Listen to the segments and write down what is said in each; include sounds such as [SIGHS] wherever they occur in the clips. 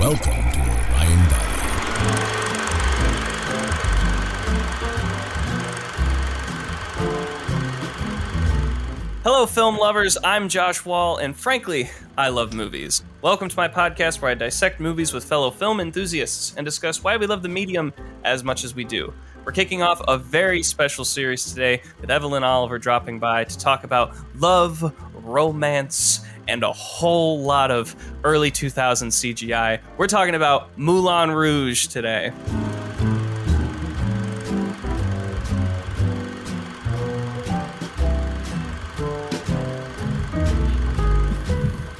Welcome to Orion Valley. Hello, film lovers. I'm Josh Wahl, and frankly, I love movies. Welcome to my podcast where I dissect movies with fellow film enthusiasts and discuss why we love the medium as much as we do. We're kicking off a very special series today with Evelyn Oliver dropping by to talk about love, romance, and a whole lot of early 2000s CGI. We're talking about Moulin Rouge today.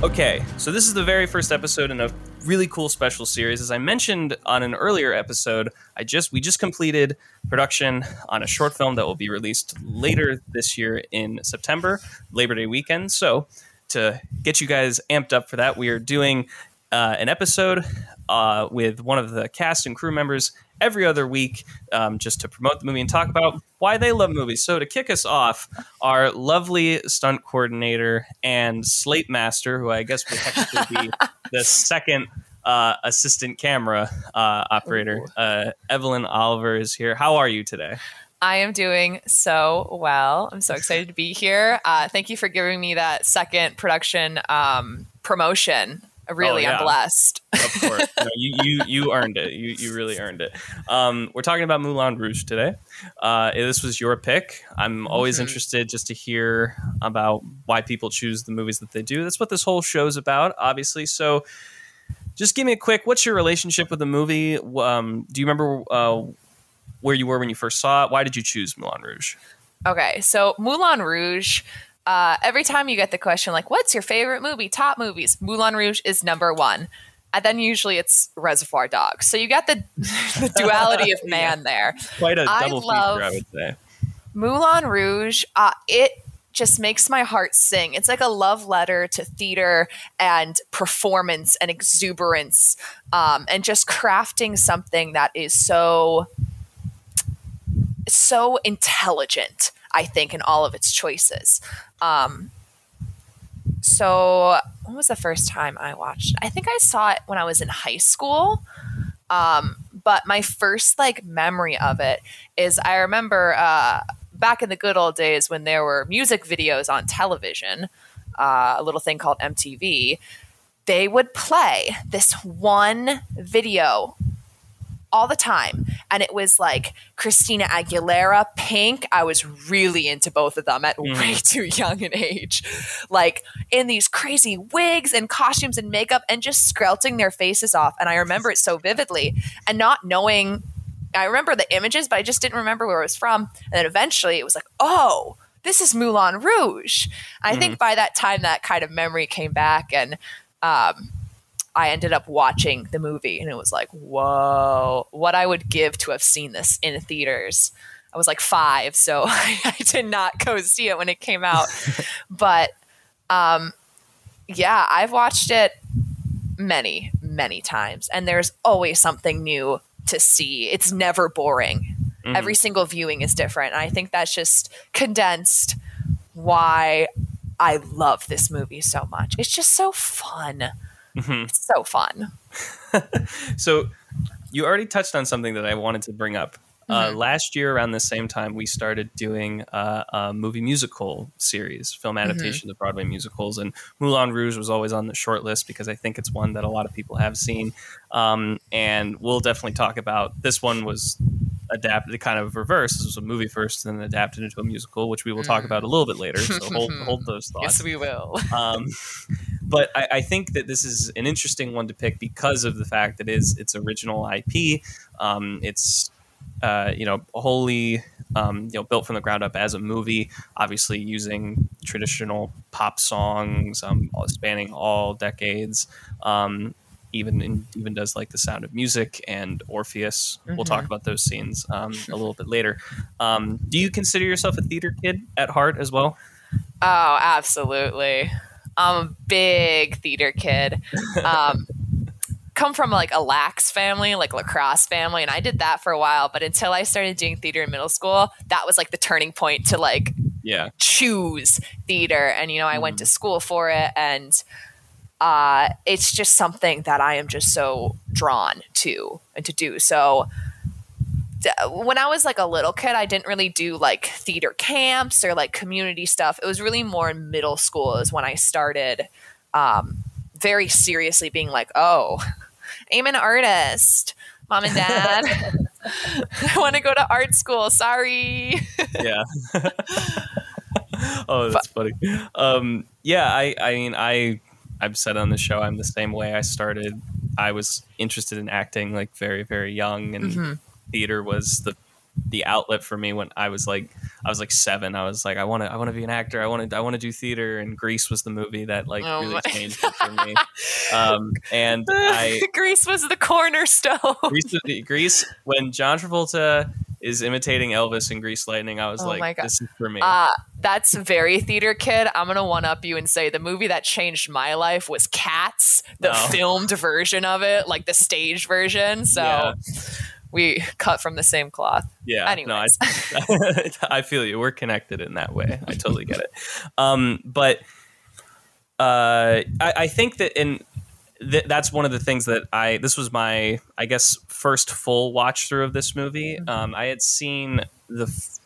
Okay, so this is the very first episode in a really cool special series. As I mentioned on an earlier episode, I just we just completed production on a short film that will be released later this year in September, Labor Day weekend. So, to get you guys amped up for that, we are doing uh, an episode uh, with one of the cast and crew members every other week um, just to promote the movie and talk about why they love movies. So, to kick us off, our lovely stunt coordinator and slate master, who I guess would technically be [LAUGHS] the second uh, assistant camera uh, operator, uh, Evelyn Oliver, is here. How are you today? I am doing so well. I'm so excited to be here. Uh, thank you for giving me that second production um, promotion. Really, Oh, yeah. I'm blessed. Of course, No, you, you you earned it. You you really earned it. Um, we're talking about Moulin Rouge today. Uh, this was your pick. I'm always Mhm. interested just to hear about why people choose the movies that they do. That's what this whole show's about, obviously. So, just give me a quick. What's your relationship with the movie? Um, do you remember uh, where you were when you first saw it? Why did you choose Moulin Rouge? Okay, so Moulin Rouge. Uh, every time you get the question, like, "What's your favorite movie? Top movies?" Moulin Rouge is number one, and then usually it's Reservoir Dogs. So you got the, [LAUGHS] the duality of [LAUGHS] man there. Quite a I double love- feature, I would say. Moulin Rouge, uh, it just makes my heart sing. It's like a love letter to theater and performance and exuberance, um, and just crafting something that is so so intelligent. I think in all of its choices. Um, so, when was the first time I watched? I think I saw it when I was in high school. Um, but my first like memory of it is I remember uh, back in the good old days when there were music videos on television, uh, a little thing called MTV. They would play this one video all the time. And it was like Christina Aguilera, Pink. I was really into both of them at way [LAUGHS] too young an age. Like in these crazy wigs and costumes and makeup and just screlting their faces off. And I remember it so vividly and not knowing. I remember the images, but I just didn't remember where it was from. And then eventually it was like, oh, this is Moulin Rouge. I think by that time that kind of memory came back and um, I ended up watching the movie and it was like, whoa, what I would give to have seen this in theaters. I was like five, so [LAUGHS] I did not go see it when it came out. [LAUGHS] but um, yeah, I've watched it many, many times, and there's always something new to see. It's never boring. Mhm. Every single viewing is different. And I think that's just condensed why I love this movie so much. It's just so fun. Mhm. It's so fun. [LAUGHS] So you already touched on something that I wanted to bring up. Uh, Mhm. last year, around the same time, we started doing uh, a movie musical series, film adaptations of Broadway musicals, and Moulin Rouge was always on the short list because I think it's one that a lot of people have seen. Um, and we'll definitely talk about this one was adapted, kind of reverse. This was a movie first, and then adapted into a musical, which we will talk Mm. about a little bit later. So hold [LAUGHS] hold those thoughts Yes, we will. [LAUGHS] um, but I, I think that this is an interesting one to pick because of the fact that it is its original IP. Um, it's uh, you know wholly um, you know built from the ground up as a movie, obviously using traditional pop songs, um, spanning all decades. Um, even in, even does like the Sound of Music and Orpheus. We'll talk Mhm. about those scenes um, a little bit later. [LAUGHS] Um, do you consider yourself a theater kid at heart as well? Oh, absolutely. I'm a big theater kid. Um, come from like a lax family, like lacrosse family, and I did that for a while. But until I started doing theater in middle school, that was like the turning point to like Yeah. choose theater. And you know, I went to school for it, and uh, it's just something that I am just so drawn to and to do. So when I was like a little kid, I didn't really do like theater camps or like community stuff. It was really more in middle school is when I started um, very seriously being like, oh, I'm an artist, mom and dad. [LAUGHS] [LAUGHS] I want to go to art school. Sorry. yeah. [LAUGHS] oh, that's funny. Um, yeah, I, I mean, I, I've said on the show, I'm the same way. I started. I was interested in acting like very, very young, and Mhm. theater was the the outlet for me when I was like I was like seven. I was like I want to I want to be an actor. I want to I want to do theater. And Grease was the movie that like Oh really changed it for me. [LAUGHS] Um, and [LAUGHS] I Grease was the cornerstone. Grease, Grease when John Travolta is imitating Elvis in Grease Lightning. I was Oh like, this is for me. Uh, that's very theater kid. I'm gonna one up you and say the movie that changed my life was Cats, the No. filmed version of it, like the stage version. So Yeah. We [LAUGHS] cut from the same cloth. yeah. No, I, Anyways, [LAUGHS] I feel you. We're connected in that way. I totally get it. Um, but uh, I, I think that in th- that's one of the things that I this was my I guess first full watch through of this movie. Um, I had seen the f-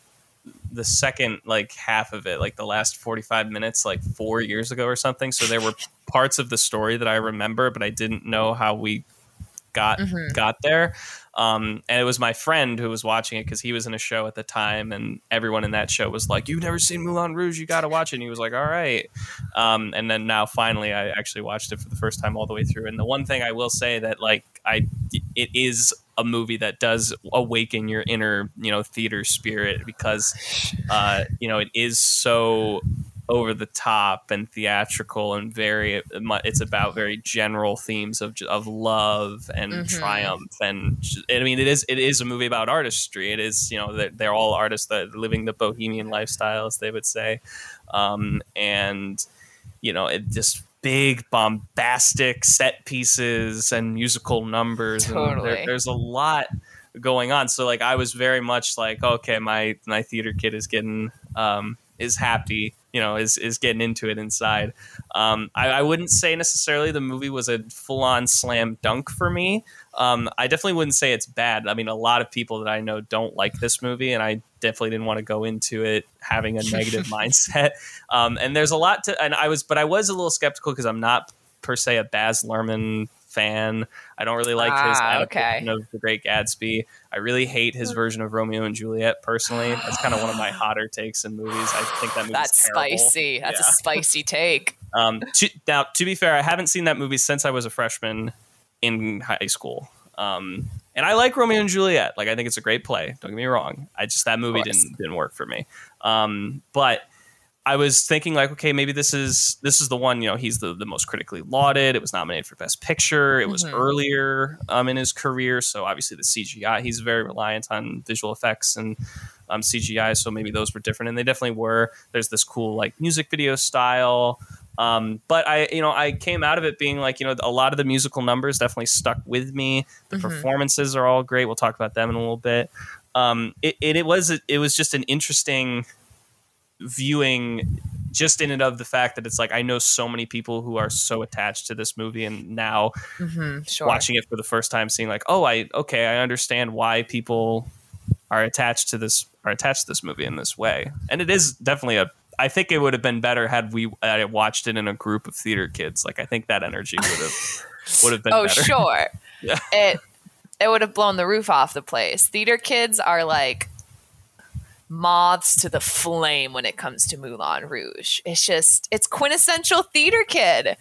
the second like half of it, like the last forty five minutes, like four years ago or something. So there were parts of the story that I remember, but I didn't know how we got Mhm. got there. Um, and it was my friend who was watching it because he was in a show at the time, and everyone in that show was like, "You've never seen Moulin Rouge? You got to watch it." And he was like, "All right." Um, and then now finally, I actually watched it for the first time all the way through. And the one thing I will say that like I, it is a movie that does awaken your inner you know theater spirit because uh, you know it is so over the top and theatrical and very it's about very general themes of of love and Mhm. triumph and I mean it is it is a movie about artistry it is you know they're, they're all artists that living the bohemian lifestyle as they would say um, and you know it just big bombastic set pieces and musical numbers and Totally. there, there's a lot going on so like i was very much like okay my my theater kid is getting um is happy you know is is getting into it inside. Um i, I wouldn't say necessarily the movie was a full-on slam dunk for me. Um i definitely wouldn't say it's bad. I mean a lot of people that i know don't like this movie and i definitely didn't want to go into it having a [LAUGHS] negative mindset. Um and there's a lot to and i was but i was a little skeptical because i'm not per se a baz luhrmann fan i don't really like his Ah, adaptation okay. of the great gatsby I really hate his version of Romeo and Juliet personally. That's kind of one of my [GASPS] hotter takes in movies. I think that movie's that's terrible. spicy. That's Yeah. a spicy take. [LAUGHS] Um, to, now, to be fair, I haven't seen that movie since I was a freshman in high school. Um, and I like Romeo and Juliet. Like, I think it's a great play. Don't get me wrong. I just that movie didn't didn't work for me. Um, but I was thinking like, okay, maybe this is this is the one. You know, he's the the most critically lauded. It was nominated for Best Picture. It was Mhm. earlier um, in his career, so obviously the CGI. He's very reliant on visual effects and um, CGI, so maybe those were different, and they definitely were. There's this cool like music video style. Um, but I, you know, I came out of it being like, you know, a lot of the musical numbers definitely stuck with me. The Mhm. performances are all great. We'll talk about them in a little bit. Um, it, it, it was it was just an interesting viewing just in and of the fact that it's like I know so many people who are so attached to this movie and now hmm sure. watching it for the first time seeing like oh I okay I understand why people are attached to this are attached to this movie in this way and it is definitely a I think it would have been better had we uh, watched it in a group of theater kids like I think that energy would have [LAUGHS] would have been oh, better sure. [LAUGHS] Yeah. It it would have blown the roof off the place. Theater kids are like moths to the flame when it comes to Moulin Rouge. It's just it's quintessential theater kid.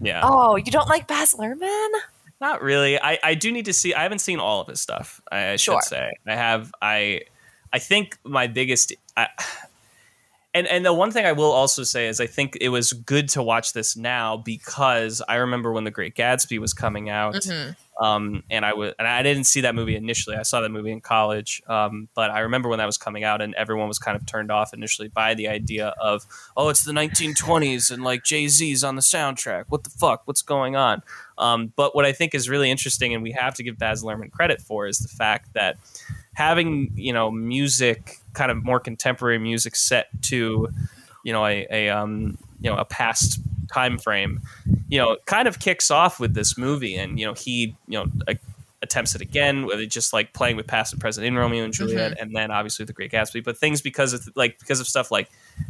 yeah Oh, you don't like Baz Luhrmann? Not really. I, I do need to see. I haven't seen all of his stuff. I, I Sure. should say. I have. I I think my biggest. I, and and the one thing I will also say is I think it was good to watch this now because I remember when The Great Gatsby was coming out, Mhm. Um, and I was and I didn't see that movie initially. I saw that movie in college, um, but I remember when that was coming out, and everyone was kind of turned off initially by the idea of oh, it's the 1920s and like Jay Z's on the soundtrack. What the fuck? What's going on? Um, but what I think is really interesting, and we have to give Baz Luhrmann credit for, is the fact that having you know music, kind of more contemporary music, set to you know a, a um, you know a past time frame, you know, kind of kicks off with this movie, and you know he you know a, attempts it again with it just like playing with past and present in Romeo and Juliet, Mm-hmm. and then obviously The Great Gatsby. But things because of like because of stuff like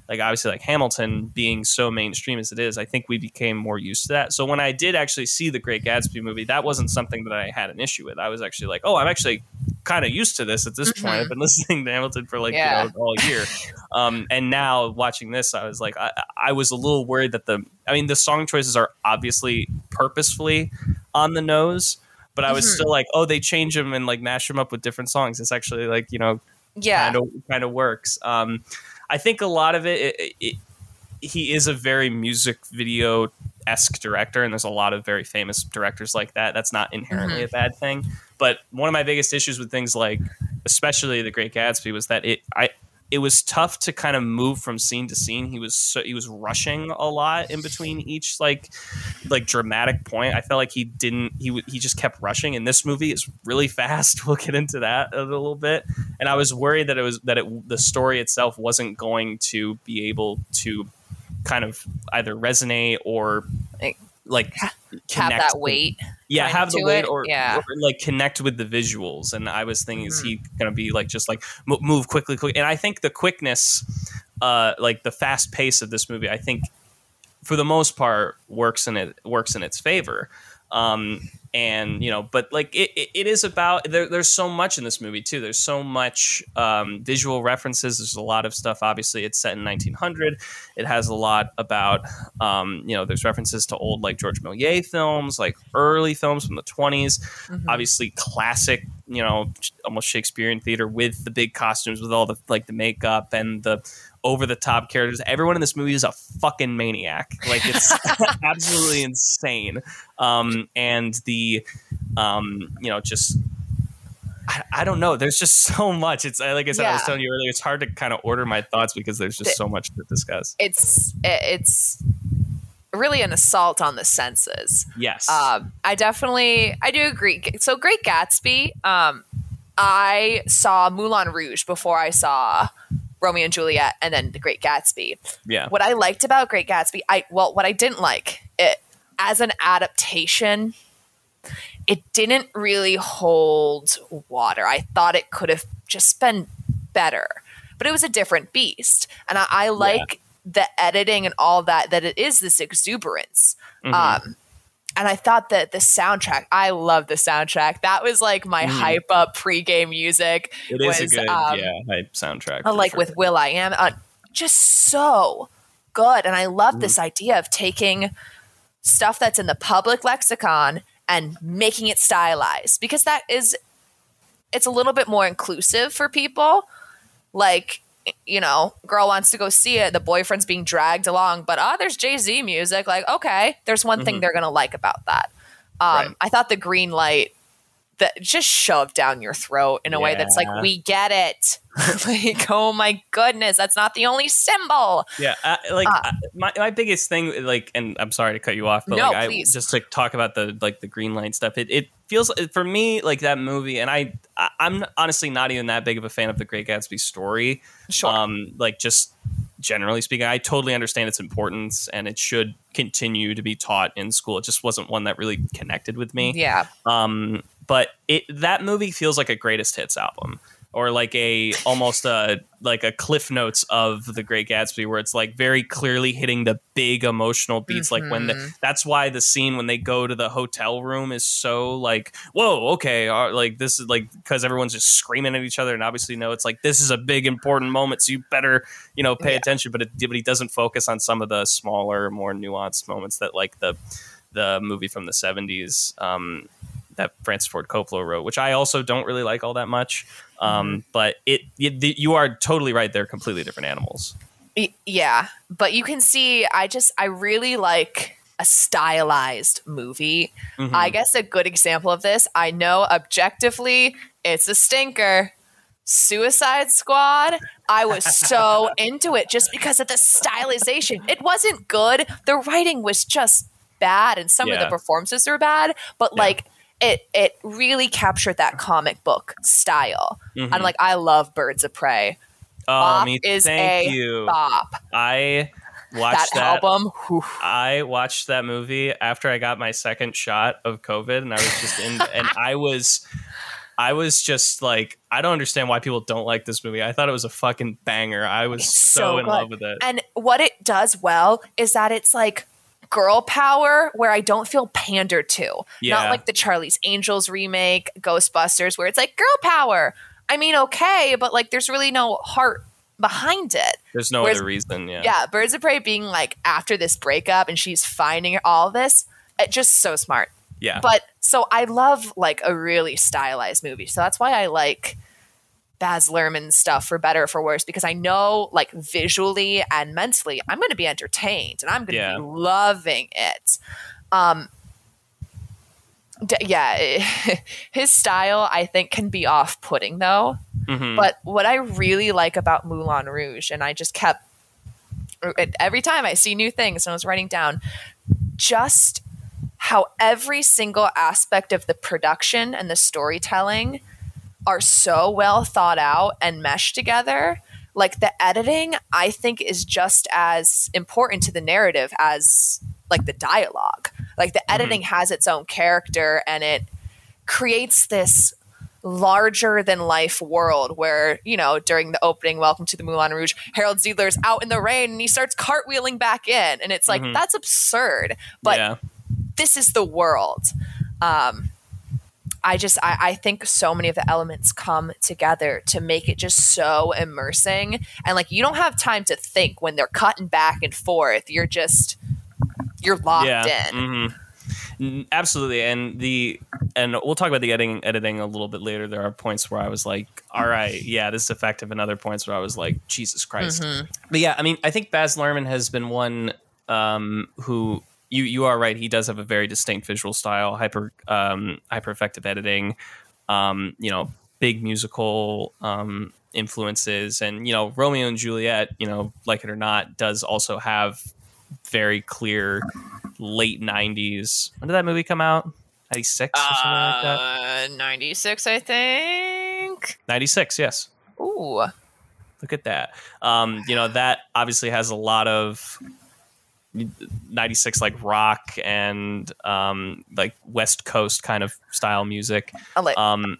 like obviously like Hamilton being so mainstream as it is, I think we became more used to that. So when I did actually see The Great Gatsby movie, that wasn't something that I had an issue with. I was actually like, oh, I'm actually kind of used to this at this point. Mhm. I've been [LAUGHS] listening to Hamilton for like Yeah. you know all year, um, and now watching this, I was like, I, I was a little worried that the, I mean, the song choices are obviously purposefully on the nose, but I was Mhm. still like, oh, they change them and like mash them up with different songs. It's actually like you know Yeah. kind of kind of works. Um, I think a lot of it, it, it, he is a very music video esque director, and there's a lot of very famous directors like that. That's not inherently mm-hmm. a bad thing. But one of my biggest issues with things like, especially The Great Gatsby, was that it I it was tough to kind of move from scene to scene. He was so, he was rushing a lot in between each like like dramatic point. I felt like he didn't he he just kept rushing. And this movie is really [LAUGHS] fast. We'll get into that a little bit. And I was worried that it was that it the story itself wasn't going to be able to kind of either resonate or Like, have that with- weight. yeah, have the weight or, yeah. or, like connect with the visuals. And I was thinking, is Mm-hmm. he going to be like just like move quickly, quick? And I think the quickness, uh, like the fast pace of this movie, I think for the most part works in it works in its favor. Um, and you know, but like it, it, it is about there, there's so much in this movie too. There's so much um, visual references. There's a lot of stuff. Obviously, it's set in 1900. It has a lot about um, you know. There's references to old like George Méliès films, like early films from the 20s. Mhm. Obviously, classic you know almost Shakespearean theater with the big costumes, with all the like the makeup and the over the top characters. Everyone in this movie is a fucking maniac. Like it's [LAUGHS] absolutely insane. Um, and the, um, you know, just. I, I don't know. There's just [LAUGHS] so much. It's like I said. I was telling you earlier. It's hard to kind of order my thoughts because there's just so much to discuss. It's it's really an assault on the senses. Yes. Um, I definitely, I do agree. So, Great Gatsby. Um, I saw Moulin Rouge before I saw Romeo and Juliet, and then The Great Gatsby. yeah. What I liked about Great Gatsby, I well, what I didn't like it as an adaptation. It didn't really hold water. I thought it could have just been better, but it was a different beast, and I, I like the editing and all that. That it is this exuberance. Mhm. Um, and I thought that the soundtrack, I love the soundtrack. That was like my Mhm. hype up pregame music. it is a was, good um, yeah hype soundtrack. uh, like sure. with Will I Am, uh, just so good. And I love Mm. this idea of taking stuff that's in the public lexicon and making it stylized because that is, it's a little bit more inclusive for people. Like, you know, girl wants to go see it, the boyfriend's being dragged along, but ah, there's Jay Z music. Like, okay, there's one thing Mhm. they're gonna like about that. Um, Right. I thought the green light that just shoved down your throat in a way that's like, we get it. [LAUGHS] like, oh my goodness, that's not the only symbol. Yeah, like Uh, my my biggest thing, like, and I'm sorry to cut you off, but No, like, I, please. just to talk about the like the green line stuff. It it feels for me like that movie, and I, I I'm honestly not even that big of a fan of the Great Gatsby story. Sure. Um, like just generally speaking, I totally understand its importance, and it should continue to be taught in school. It just wasn't one that really connected with me. yeah. Um, but it that movie feels like a greatest hits album or like a almost a like a cliff notes of the Great Gatsby, where it's like very clearly hitting the big emotional beats. Like when the, Mhm. that's why the scene when they go to the hotel room is so like whoa okay uh, like this is like because everyone's just screaming at each other and obviously know it's like this is a big important moment so you better you know pay Yeah. attention but it but he doesn't focus on some of the smaller more nuanced moments that like the the movie from the 70s um, that Francis Ford Coppola wrote, which I also don't really like all that much. Um, But it, it, you are totally right; they're completely different animals. Yeah. But you can see, I just, I really like a stylized movie. Mhm. I guess a good example of this, I know objectively it's a stinker. Suicide Squad, I was so [LAUGHS] into it just because of the stylization. It wasn't good. The writing was just bad and some of the performances were bad, but Yeah. like it it really captured that comic book style. Mhm. And like I love Birds of Prey. oh, Bop me, is thank a you. Bop. I watched that, that, album. whew. I watched that movie after I got my second shot of COVID, and I was just in, and I was, I was just like, I don't understand why people don't like this movie. I thought it was a fucking banger. I was so, so in good. love with it. And what it does well is that it's like girl power where I don't feel pandered to. Yeah. Not like the Charlie's Angels remake, Ghostbusters, where it's like girl power. I mean, okay, but like there's really no heart behind it. There's no Whereas- other reason. Yeah. Yeah, Birds of Prey being like after this breakup and she's finding all this, it just so smart. Yeah. But so I love like a really stylized movie. So that's why I like Baz Luhrmann stuff for better or for worse because I know like visually and mentally I'm going to be entertained and I'm going to Yeah. be loving it. Um d- yeah, [LAUGHS] his style I think can be off-putting though. Mhm. But what I really like about Moulin Rouge, and I just kept every time I see new things, and I was writing down just how every single aspect of the production and the storytelling are so well thought out and meshed together. Like the editing, I think is just as important to the narrative as like the dialogue. Like the editing has its own character and it creates this larger than life world where, you know, during the opening, Welcome to the Moulin Rouge, Harold Zidler's out in the rain and he starts cartwheeling back in. And it's like, Mhm. that's absurd. But yeah. this is the world. Um, I just I, I think so many of the elements come together to make it just so immersing and like you don't have time to think when they're cutting back and forth. You're just you're locked yeah. in. mhm. Absolutely, and the and we'll talk about the editing editing a little bit later. There are points where I was like, "All right, yeah, this is effective," and other points where I was like, "Jesus Christ!" Mm-hmm. But yeah, I mean, I think Baz Luhrmann has been one um, who you you are right. He does have a very distinct visual style, hyper um, hyper effective editing. Um, you know, big musical um, influences, and you know, Romeo and Juliet. You know, like it or not, does also have very clear late '90s. When did that movie come out? '96 or something like that. Uh, 96 I think. '96, yes. Ooh. Look at that. Um, you know, that obviously has a lot of 96 like rock and um, like West Coast kind of style music. Um,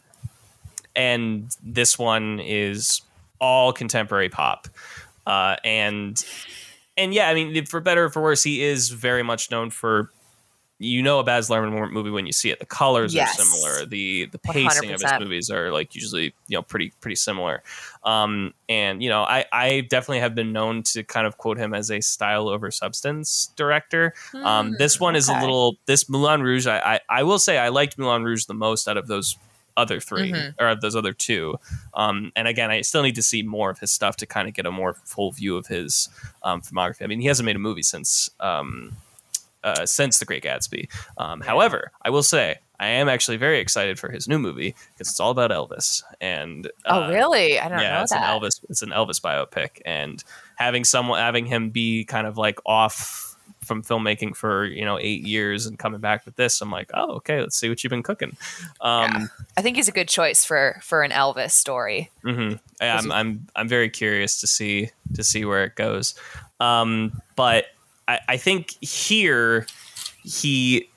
and this one is all contemporary pop. Uh, and and yeah, I mean, for better or for worse, he is very much known for you know a Baz Luhrmann movie when you see it. The colors Yes. are similar. The the pacing of his movies are like usually you know pretty pretty similar. Um, and you know, I I definitely have been known to kind of quote him as a style over substance director. Um, this one is a Hmm, little this Moulin Rouge. I, I I will say I liked Moulin Rouge the most out of those other 3 Mhm. or of those other two. Um, and again, I still need to see more of his stuff to kind of get a more full view of his um, filmography. I mean, he hasn't made a movie since um, uh, since The Great Gatsby. Um, however, I will say I am actually very excited for his new movie because it's all about Elvis. And oh, uh, really? I don't yeah, know it's that. an Elvis. It's an Elvis biopic, and having someone having him be kind of like off from filmmaking for you know eight years and coming back with this, I'm like, oh, okay, let's see what you've been cooking. Um, I think he's a good choice for for an Elvis story. mhm. Yeah, I'm, I'm I'm very curious to see to see where it goes. Um, but I, I think here he.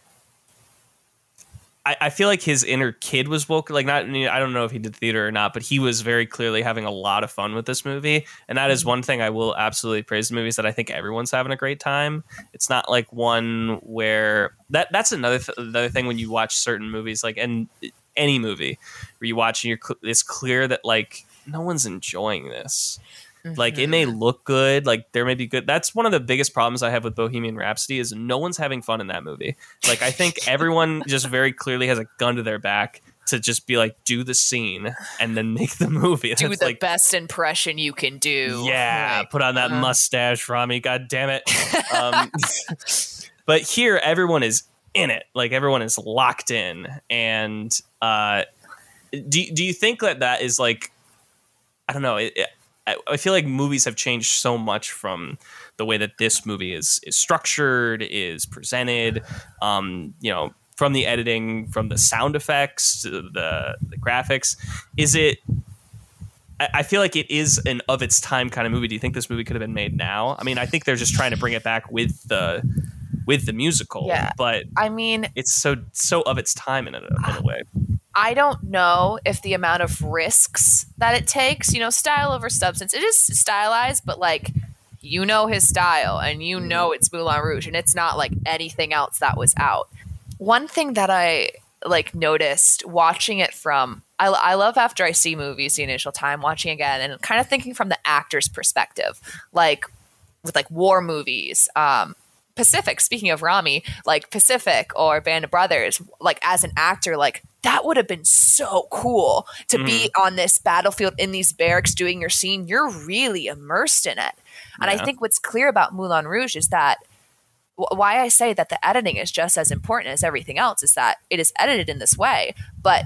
I, I feel like his inner kid was woke. Like not, I don't know if he did theater or not, but he was very clearly having a lot of fun with this movie, and that is mm-hmm. one thing I will absolutely praise the movie is that I think everyone's having a great time. It's not like one where that that's another th- another thing when you watch certain movies, like and any movie where you watch and you're cl- it's clear that like no one's enjoying this. Like it may look good, like there may be good. That's one of the biggest problems I have with Bohemian Rhapsody is no one's having fun in that movie. Like I think [LAUGHS] everyone just very clearly has a gun to their back to just be like do the scene and then make the movie. [LAUGHS] Do It's the like best impression you can do. yeah, Like, put on that uh-huh. mustache, Rami. God damn it. [LAUGHS] Um, but here, everyone is in it. Like everyone is locked in. And uh, do do you think that that is like I don't know. It, it, I, I feel like movies have changed so much from the way that this movie is is structured, is presented. Um, you know, from the editing, from the sound effects to the the graphics. Is it I, I feel like it is an of its time kind of movie. Do you think this movie could have been made now? I mean, I think they're just trying to bring it back with the with the musical. Yeah. but I mean, it's so so of its time in a, in a way. I don't know if the amount of risks that it takes, you know, style over substance. It is stylized, but like you know his style and you know it's Moulin Rouge and it's not like anything else that was out. One thing that I like noticed watching it from I, I love after I see movies the initial time watching again and kind of thinking from the actor's perspective, like with like war movies, um, Pacific, speaking of Rami, like Pacific or Band of Brothers, like as an actor, like that would have been so cool to be mm. on this battlefield in these barracks doing your scene. You're really immersed in it. And I think what's clear about Moulin Rouge is that wh- why I say that the editing is just as important as everything else is that it is edited in this way, but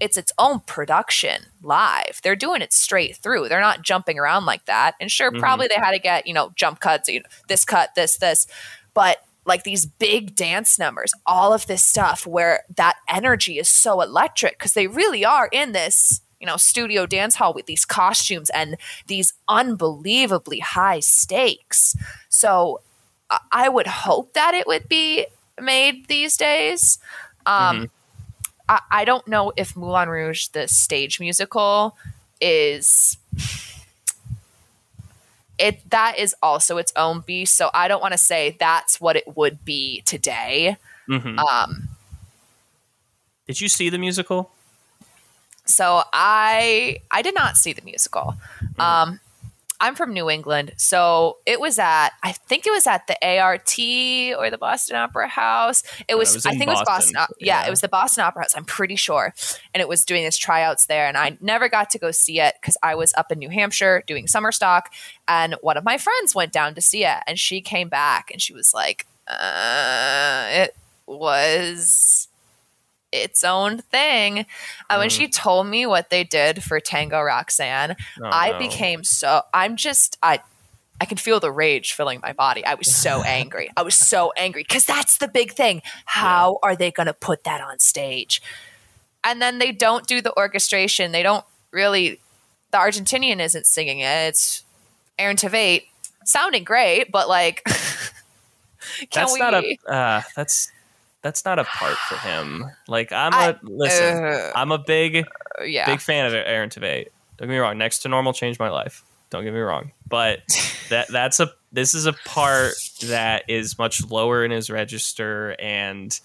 it's its own production live. They're doing it straight through. They're not jumping around like that. And sure, mm-hmm. probably they had to get, you know, jump cuts, you know, this cut, this, this. But like these big dance numbers, all of this stuff where that energy is so electric because they really are in this, you know, studio dance hall with these costumes and these unbelievably high stakes. So I- would hope that it would be made these days. Um, I, I don't know if Moulin Rouge, the stage musical, is it. That is also its own beast. So I don't want to say that's what it would be today. Mhm. Um, Did you see the musical? So I I did not see the musical. Mm-hmm. Um, I'm from New England, so it was at I think it was at the ART or the Boston Opera House. It was, was I in think it was Boston, Boston. yeah. yeah. it was the Boston Opera House. I'm pretty sure, and it was doing its tryouts there. And I never got to go see it because I was up in New Hampshire doing summer stock, and one of my friends went down to see it, and she came back and she was like, uh, "It was." Its own thing. And when she told me what they did for Tango Roxanne, Oh, I no. became so I'm just I I can feel the rage filling my body. I was so [LAUGHS] angry. I was so angry because that's the big thing. How are they going to put that on stage? And then they don't do the orchestration. They don't really. The Argentinian isn't singing it. It's Aaron Tveit sounding great, but like, [LAUGHS] can That's we? not a uh, that's that's not a part for him. [SIGHS] Like I'm a listen. uh, I'm a big yeah. big fan of Aaron Tveit. Don't get me wrong. Next to normal changed my life. Don't get me wrong. But [LAUGHS] that that's a this is a part that is much lower in his register, and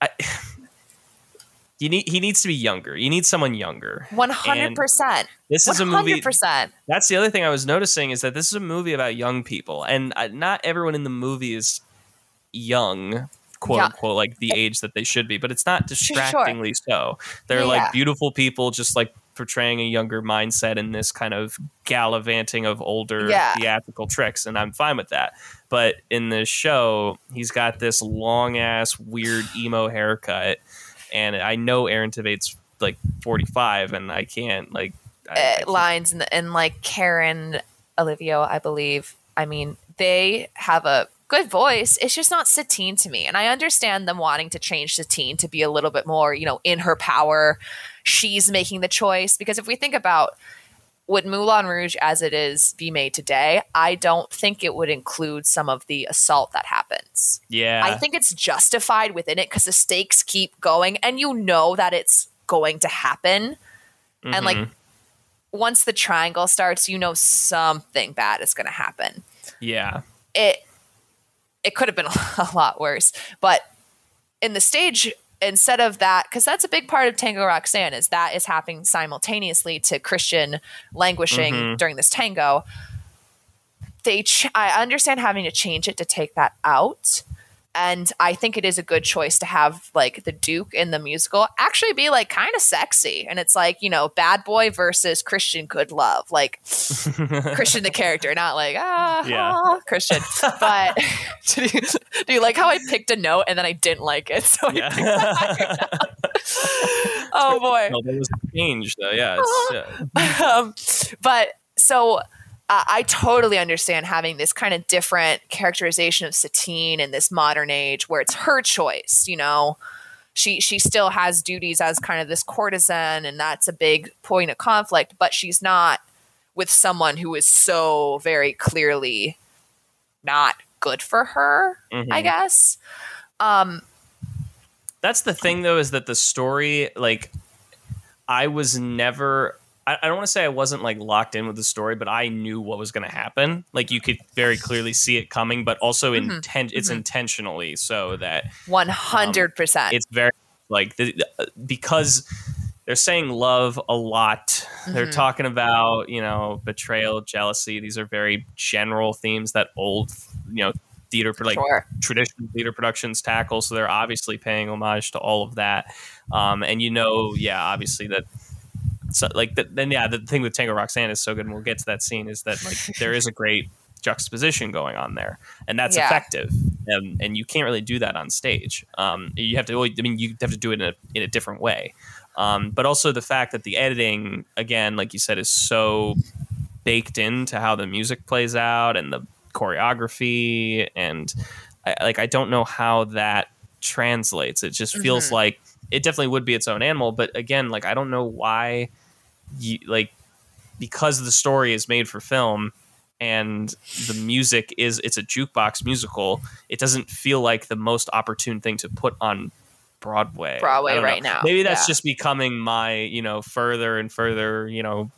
I, [SIGHS] you need he needs to be younger. You need someone younger. One hundred percent. This is a movie. percent. That's the other thing I was noticing is that this is a movie about young people, and uh, not everyone in the movie is young, quote Yeah. unquote, like the age that they should be. But it's not Sure. distractingly so. They're Yeah, like beautiful people, just like portraying a younger mindset in this kind of gallivanting of older Yeah. theatrical tricks, and I'm fine with that. But in this show, he's got this long ass weird [SIGHS] emo haircut, and I know Aaron Tveit's like 45, and I can't like. I- I can't- lines and, and like Karen Olivo, I believe. I mean, they have a good voice. It's just not Satine to me. And I understand them wanting to change Satine to be a little bit more, you know, in her power. She's making the choice. Because if we think about would Moulin Rouge as it is be made today, I don't think it would include some of the assault that happens. yeah, I think it's justified within it because the stakes keep going and you know that it's going to happen. And like Mhm. once the triangle starts, you know something bad is going to happen. yeah. It it could have been [LAUGHS] a lot worse, but in the stage instead of that because that's a big part of Tango Roxanne is that is happening simultaneously to Christian languishing Mhm. during this tango. They ch- I understand having to change it to take that out. And I think it is a good choice to have like the Duke in the musical actually be like kind of sexy. And it's like, you know, bad boy versus Christian good love. Like [LAUGHS] Christian the character, not like, ah, Yeah. ah, Christian. But [LAUGHS] [LAUGHS] do, you, do you like how I picked a note and then I didn't like it? So I yeah. oh boy. no, there was a change though. Yeah, it's, yeah. um, but so uh, I totally understand having this kind of different characterization of Satine in this modern age where it's her choice, you know. she she still has duties as kind of this courtesan and that's a big point of conflict but she's not with someone who is so very clearly not good for her Mhm. i guess um That's the thing, though, is that the story, like, I was never. I, I don't want to say I wasn't like locked in with the story, but I knew what was going to happen. Like you could very clearly see it coming, but also Mhm. intent. It's intentionally so that 100% it's very like the, the- because they're saying love a lot. They're Mhm. talking about you know betrayal, jealousy. These are very general themes that old you know theater like sure traditional theater productions tackle. So they're obviously paying homage to all of that. Um, and you know, yeah, obviously that. So like the, then yeah, the thing with Tango Roxanne is so good, and we'll get to that scene. Is that like there is a great juxtaposition going on there, and that's Yeah. effective. And, and you can't really do that on stage. Um, you have to. I mean, you have to do it in a in a different way. Um, but also the fact that the editing, again, like you said, is so baked into how the music plays out and the choreography and I, like I don't know how that translates. It just feels Mhm. like it definitely would be its own animal, but again, like I don't know why you like because the story is made for film and the music is it's a jukebox musical, it doesn't feel like the most opportune thing to put on Broadway. Broadway don't know. right now, Maybe that's yeah. just becoming my, you know, further and further, you know,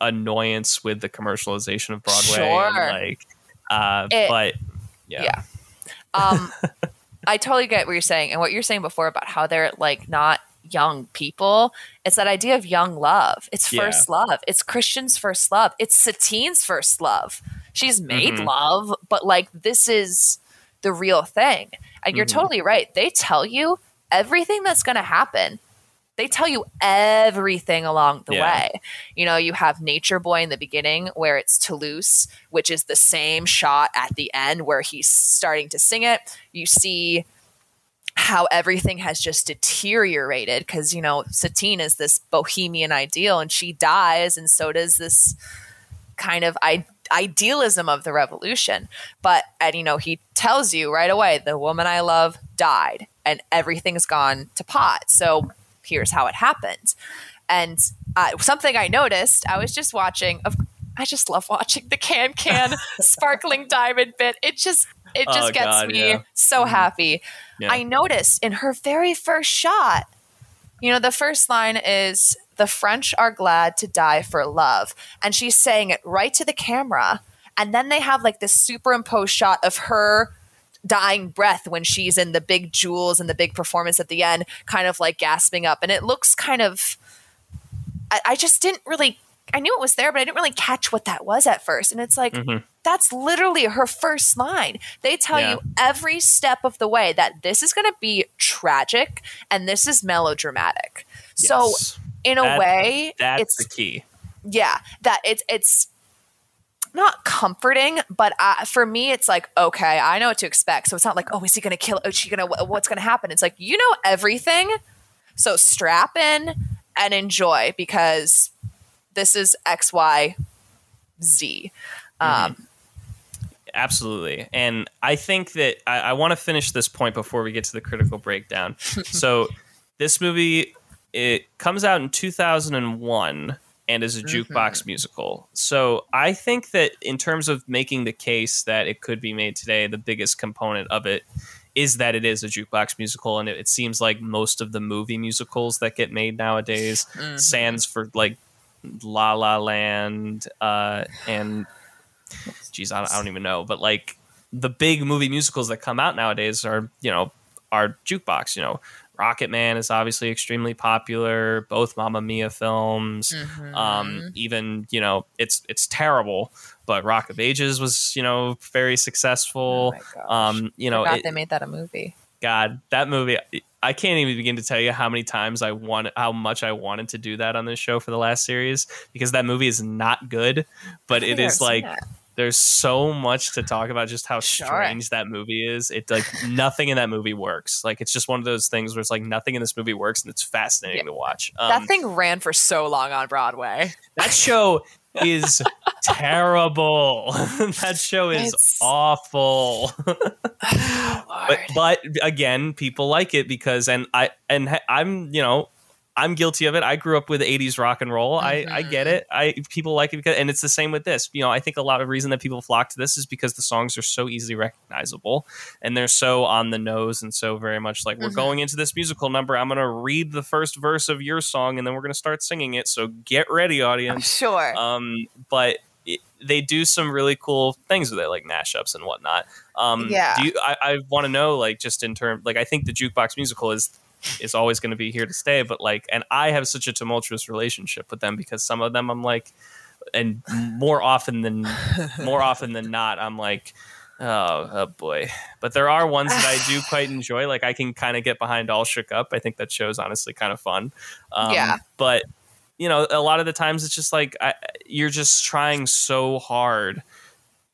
annoyance with the commercialization of Broadway. Sure. like uh It- but yeah. yeah. um i totally get what you're saying and what you're saying before about how they're like not young people it's that idea of young love it's Yeah. first love it's christian's first love it's satine's first love she's made Mhm. love but like this is the real thing and you're Mhm. totally right they tell you everything that's going to happen they tell you everything along the Yeah. way. You know, you have Nature Boy in the beginning where it's Toulouse, which is the same shot at the end where he's starting to sing it. You see how everything has just deteriorated because, you know, Satine is this bohemian ideal and she dies, and so does this kind of I- idealism of the revolution. But, and you know, he tells you right away the woman I love died and everything's gone to pot. So here's how it happened. And uh, something I noticed, I was just watching. Of, I just love watching the can can [LAUGHS] sparkling diamond bit. It just it just Oh, gets God, me yeah. so Mhm. happy. Yeah. I noticed in her very first shot, you know, the first line is the French are glad to die for love. And she's saying it right to the camera. And then they have like this superimposed shot of her dying breath when she's in the big jewels and the big performance at the end, kind of like gasping up. And it looks kind of, I, I just didn't really, I knew it was there, but I didn't really catch what that was at first. And it's like, Mhm. That's literally her first line. They tell Yeah. you every step of the way that this is going to be tragic and this is melodramatic. So, Yes. in a That- way, that's it's the key. yeah that it's it's not comforting but uh, for me it's like okay i know what to expect so it's not like oh is he gonna kill is she gonna what's gonna happen it's like you know everything so strap in and enjoy because this is x y z um Absolutely. And I think that I, I want to finish this point before we get to the critical breakdown. [LAUGHS] so this movie it comes out in 2001 and is a jukebox musical. So I think that in terms of making the case that it could be made today, the biggest component of it is that it is a jukebox musical and it, it seems like most of the movie musicals that get made nowadays mhm. sans for like La La Land uh, and geez, I don't, I don't even know, but like the big movie musicals that come out nowadays are you know are jukebox. You know, Rocket Man is obviously extremely popular. Both Mamma Mia films. Mhm. Um, even you know it's it's terrible, but Rock of Ages was you know very oh successful. my gosh. um, you know, it- they made that a movie God, that movie. I can't even begin to tell you how many times I want, how much I wanted to do that on this show for the last series because that movie is not good, but I it think I've is seen like it. There's so much to talk about just how Sure. strange that movie is. It like nothing in that movie works. Like it's just one of those things where it's like nothing in this movie works and it's fascinating Yeah. to watch. Um, that thing ran for so long on broadway that show is terrible. [LAUGHS] that show is It's- awful. [SIGHS] [LAUGHS] but but again, people like it because and I and I'm you know I'm guilty of it. I grew up with 80s rock and roll. I I get Mhm. it. I people like it because and it's the same with this. You know, I think a lot of reason that people flock to this is because the songs are so easily recognizable and they're so on the nose and so very much like we're Mhm. going into this musical number. I'm going to read the first verse of your song and then we're going to start singing it. So get ready audience. [LAUGHS] sure. Um but it, they do some really cool things with it, like mashups and whatnot. Um, Yeah. Do you, I, I want to know, like, just in terms, like, I think the jukebox musical is is always going to be here to stay. But like, and I have such a tumultuous relationship with them because some of them I'm like, and more often than more often than not, I'm like. Oh, oh boy! But there are ones that I do [LAUGHS] quite enjoy. Like I can kind of get behind All Shook Up. I think that show's honestly kind of fun. Um, Yeah. But you know, a lot of the times it's just like I, you're just trying so hard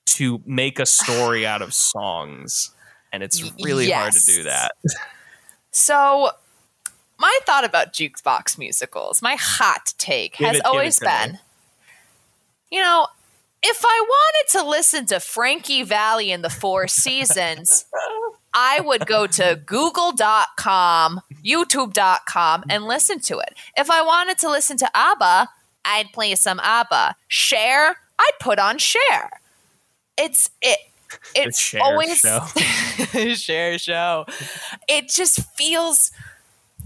to make a story out of songs, and it's really hard to do that. So, my thought about jukebox musicals, my hot take, Give has it- always been you know, if I wanted to listen to Frankie Valli in the Four [LAUGHS] Seasons, I would go to google.com, youtube.com, and listen to it. If I wanted to listen to ABBA, I'd play some ABBA. Cher, I'd put on Cher. It's it. [LAUGHS] It's Cher always show. [LAUGHS] Cher show. It just feels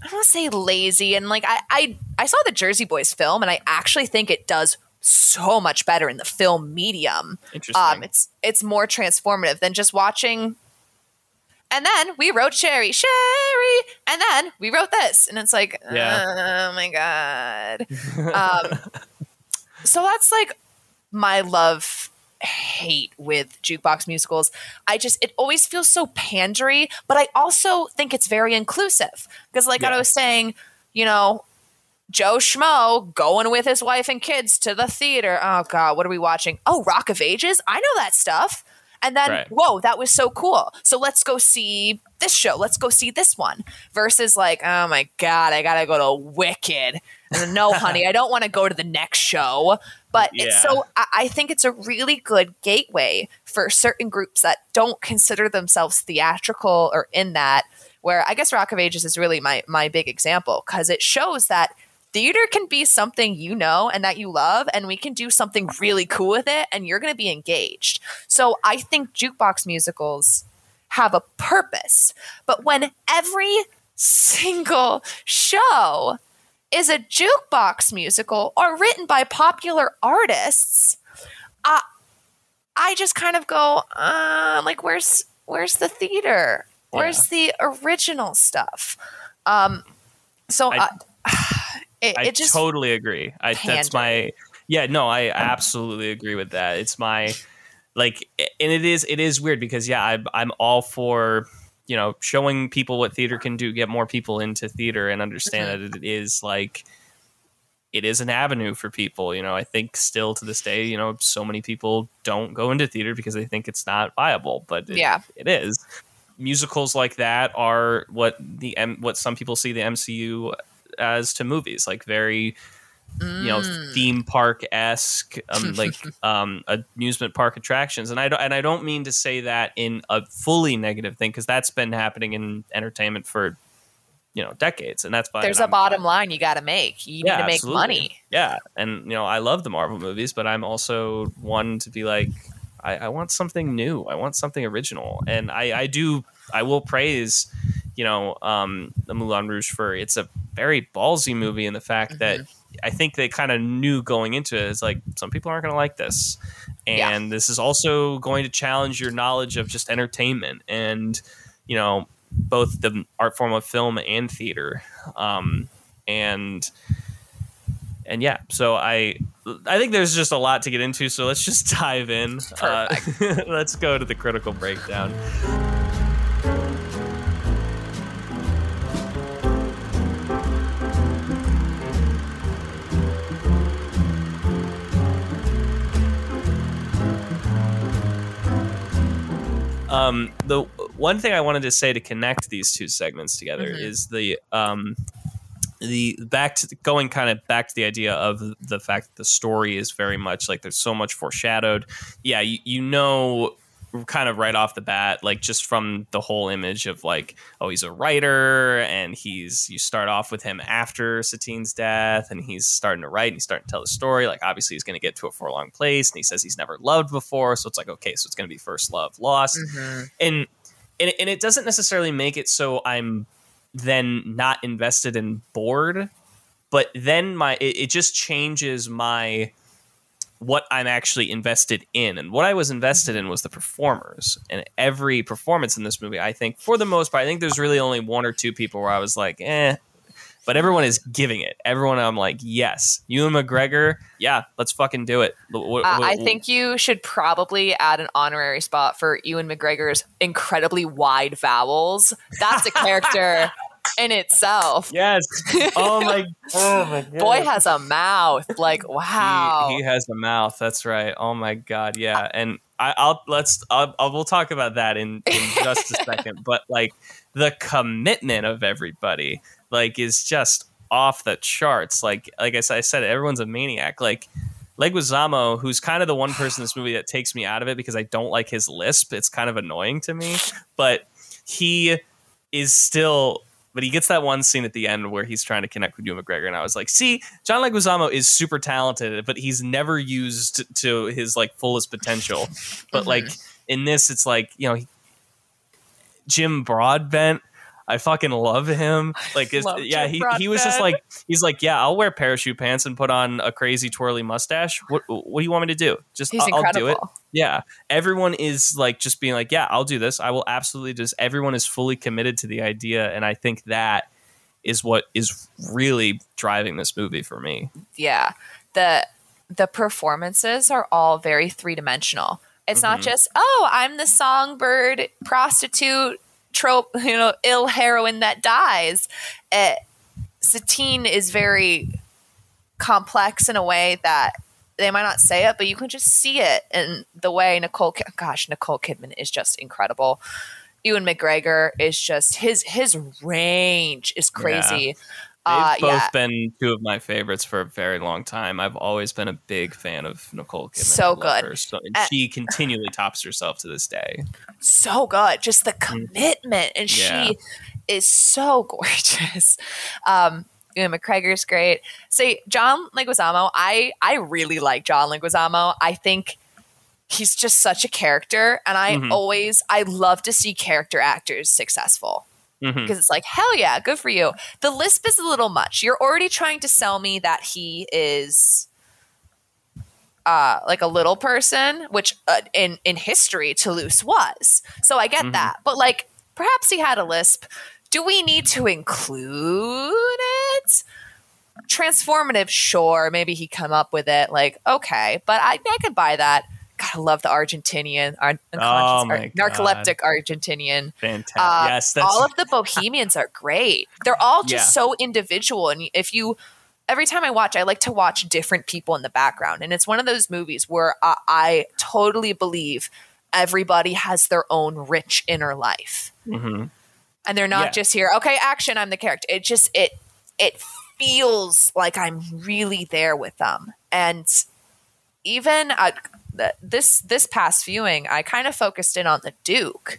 I don't want to say lazy and like I, I I saw the Jersey Boys film and I actually think it does so much better in the film medium. Interesting. Um it's it's more transformative than just watching and then we wrote Sherry, Sherry, and then we wrote this. And it's like, Yeah. oh my God. [LAUGHS] um, so that's like my love hate with jukebox musicals. I just it always feels so pandery, but I also think it's very inclusive because, like Yeah. I was saying, you know. Joe Schmo going with his wife and kids to the theater. Oh God, what are we watching? Oh, Rock of Ages. I know that stuff. And then, Right. whoa, that was so cool. So let's go see this show. Let's go see this one. Versus like, oh my God, I gotta go to Wicked. And no, honey, I don't want to go to the next show. But it's so I, I think it's a really good gateway for certain groups that don't consider themselves theatrical or in that. Where I guess Rock of Ages is really my my big example because it shows that theater can be something you know and that you love, and we can do something really cool with it, and you're going to be engaged. So I think jukebox musicals have a purpose, but when every single show is a jukebox musical or written by popular artists, I I just kind of go, uh, like, where's where's the theater? Where's the original stuff? Um, so I- I, [SIGHS] it, I it just totally agree. I that's my yeah. No, I absolutely agree with that. It's my like, and it is it is weird because yeah, I'm I'm all for you know showing people what theater can do, get more people into theater, and understand that it is like it is an avenue for people. You know, I think still to this day, you know, so many people don't go into theater because they think it's not viable, but it, Yeah. it is. Musicals like that are what the M, what some people see the MCU as to movies, like very you know Mm. theme park esque, um, [LAUGHS] like um, amusement park attractions. And I don't and I don't mean to say that in a fully negative thing because that's been happening in entertainment for you know decades, and that's fine. there's a I'm bottom line you got to make. You need to make absolutely. money. Yeah, and you know I love the Marvel movies, but I'm also one to be like, I, I want something new. I want something original, and I, I do. I will praise, you know, um, the Moulin Rouge for it's a very ballsy movie in the fact that I think they kind of knew going into it. It's like some people aren't going to like this, and Yeah. this is also going to challenge your knowledge of just entertainment and you know both the art form of film and theater. Um, and and yeah, so I I think there's just a lot to get into. So let's just [LAUGHS] dive in. Uh, [LAUGHS] let's go to the critical breakdown. Um, the one thing I wanted to say to connect these two segments together Mhm. is the um, the back to going kind of back to the idea of the fact that the story is very much like there's so much foreshadowed. Yeah, you, you know kind of right off the bat like just from the whole image of like oh he's a writer and he's you start off with him after Satine's death and he's starting to write and he's starting to tell the story. Like obviously he's going to get to a forlorn place and he says he's never loved before. So it's like okay so it's going to be first love lost. Mhm. and and, and it doesn't necessarily make it so I'm then not invested and bored, but then my it, it just changes my what I'm actually invested in. And what I was invested in was the performers. And every performance in this movie, I think, for the most part, I think there's really only one or two people where I was like, eh. But everyone is giving it. Everyone, I'm like, yes. Ewan McGregor, yeah, let's fucking do it. Uh, I think you should probably add an honorary spot for Ewan McGregor's incredibly wide vowels. That's a character in itself. Yes. Oh my. [LAUGHS] Oh my god. Boy has a mouth. Like wow. He, he has a mouth. That's right. Oh my god, yeah. And I, I'll let's I'll, I'll we'll talk about that in in just a second. [LAUGHS] But like the commitment of everybody, like, is just off the charts. Like like I said, I said everyone's a maniac. Like Leguizamo, who's kind of the one person in this movie that takes me out of it because I don't like his lisp. It's kind of annoying to me, but he is still. But he gets that one scene at the end where he's trying to connect with Ewan McGregor, and I was like, "See, John Leguizamo is super talented, but he's never used to his like fullest potential. But like [LAUGHS] in this, it's like you know, Jim Broadbent. I fucking love him. Like, yeah, he, he was just like, he's like, yeah, I'll wear parachute pants and put on a crazy twirly mustache. What, what do you want me to do? Just, He's I'll, incredible. do it. Yeah, everyone is like just being like, yeah, I'll do this. I will absolutely just. Everyone is fully committed to the idea, and I think that is what is really driving this movie for me. yeah the the performances are all very three dimensional it's not Mhm. just oh i'm the songbird prostitute trope you know ill heroine that dies uh, satine is very complex in a way that they might not say it but you can just see it in the way nicole gosh nicole kidman is just incredible ewan mcgregor is just his his range is crazy They've uh, both yeah. been two of my favorites for a very long time. I've always been a big fan of Nicole Kidman. So good. So, and Uh, she continually tops herself to this day. So good. Just the commitment, and Mm. Yeah. she is so [LAUGHS] gorgeous. Um, Ewan McGregor's great. Say John Leguizamo. I I really like John Leguizamo. I think he's just such a character, and I Mhm. always I love to see character actors successful because it's like hell yeah, good for you. The lisp is a little much. You're already trying to sell me that he is uh, like a little person, which uh, in in history Toulouse was. So I get Mhm. that, but like perhaps he had a lisp. Do we need to include it? Transformative, sure. Maybe he come up with it. Like okay, but I I could buy that. God, I love the Argentinian, ar- Oh unconscious, my ar- narcoleptic Argentinian. Fantastic. Uh, yes, that's all of the Bohemians are great. They're all just Yeah. so individual. And if you, every time I watch, I like to watch different people in the background. And it's one of those movies where I, I totally believe everybody has their own rich inner life. Mhm. And they're not Yeah. just here, okay, action, I'm the character. It just, it, it feels like I'm really there with them. And even uh, this, this past viewing, I kind of focused in on the Duke.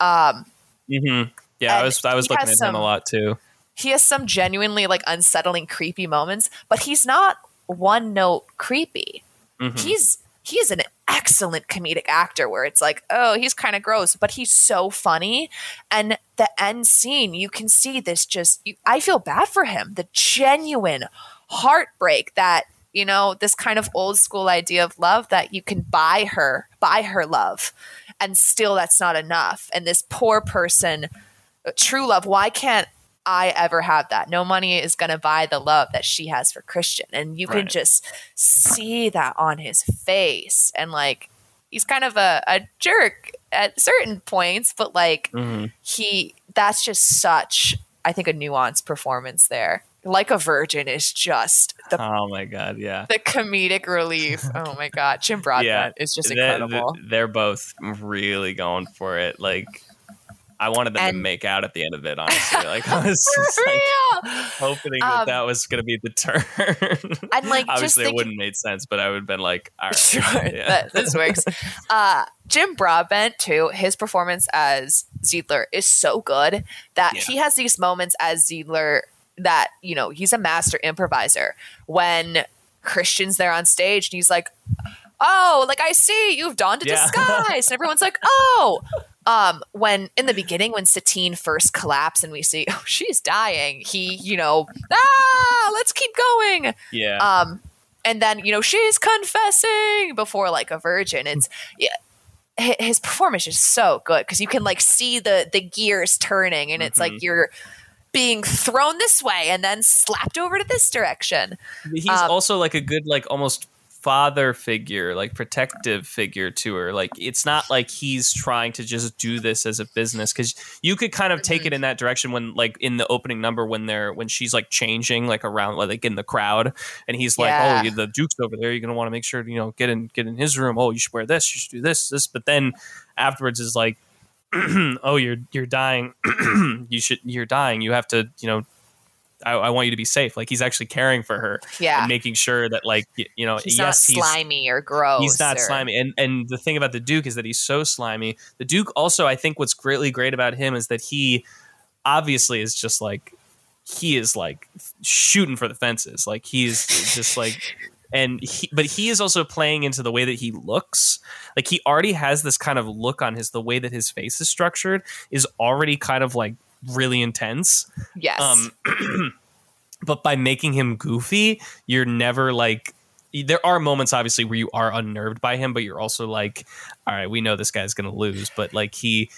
Um, Mhm. Yeah, I was I was looking at him a lot too. He has some genuinely like unsettling creepy moments but he's not one note creepy. Mhm. he's he's an excellent comedic actor where it's like oh he's kind of gross but he's so funny. And the end scene you can see this just you, i feel bad for him. The genuine heartbreak that you know this kind of old school idea of love that you can buy her buy her love and still that's not enough. And this poor person uh, true love why can't i ever have that no money is going to buy the love that she has for christian and you can just see that on his face and like he's kind of a, a jerk at certain points but like Mhm. he that's just such i think a nuanced performance there like a virgin is just the Oh my god, yeah. the comedic relief [LAUGHS] oh my god jim broadbent Yeah. is just They're- incredible They're both really going for it. Like I wanted them to make out at the end of it. [LAUGHS] Honestly, like [LAUGHS] I was just like hoping that Um, that was going to be the turn. [LAUGHS] And, like, just obviously, it wouldn't made sense, but I would have been like, all right, Sure, yeah. that, this works. Uh, Jim Broadbent too. His performance as Zidler is so good that Yeah. he has these moments as Zidler that you know he's a master improviser. When Christian's there on stage and he's like, "Oh, like I see you've donned a Yeah. disguise," and everyone's like, "Oh." Um, when in the beginning, when Satine first collapsed and we see, [LAUGHS] oh, she's dying, he, you know, ah, let's keep going. yeah, Um, and then you know she's confessing before like a virgin. It's yeah, his performance is so good because you can like see the the gears turning, and it's like Mhm. you're being thrown this way and then slapped over to this direction. he's um, also like a good, like almost father figure, like protective figure to her. Like it's not like he's trying to just do this as a business because you could kind of take Mm-hmm. it in that direction when, like, in the opening number when they're when she's like changing like around like in the crowd, and he's like, Yeah. "Oh, the Duke's over there. You're gonna want to make sure you know get in get in his room. Oh, you should wear this. You should do this this." But then afterwards is like. [CLEARS THROAT] oh, you're you're dying. [CLEARS THROAT] you should you're dying. You have to, you know, I, I want you to be safe. Like he's actually caring for her Yeah, and making sure that like you know he's yes not he's slimy or gross. he's not or- slimy and and the thing about the duke is that he's so slimy the duke also i think what's greatly great about him is that he obviously is just like he is like shooting for the fences like he's just like [LAUGHS] and he, but he is also playing into the way that he looks like he already has this kind of look on his the way that his face is structured is already kind of like really intense Yes, um, [CLEARS THROAT] but by making him goofy, you're never like. There are moments, obviously, where you are unnerved by him, but you're also like, all right, we know this guy's going to lose. But like he,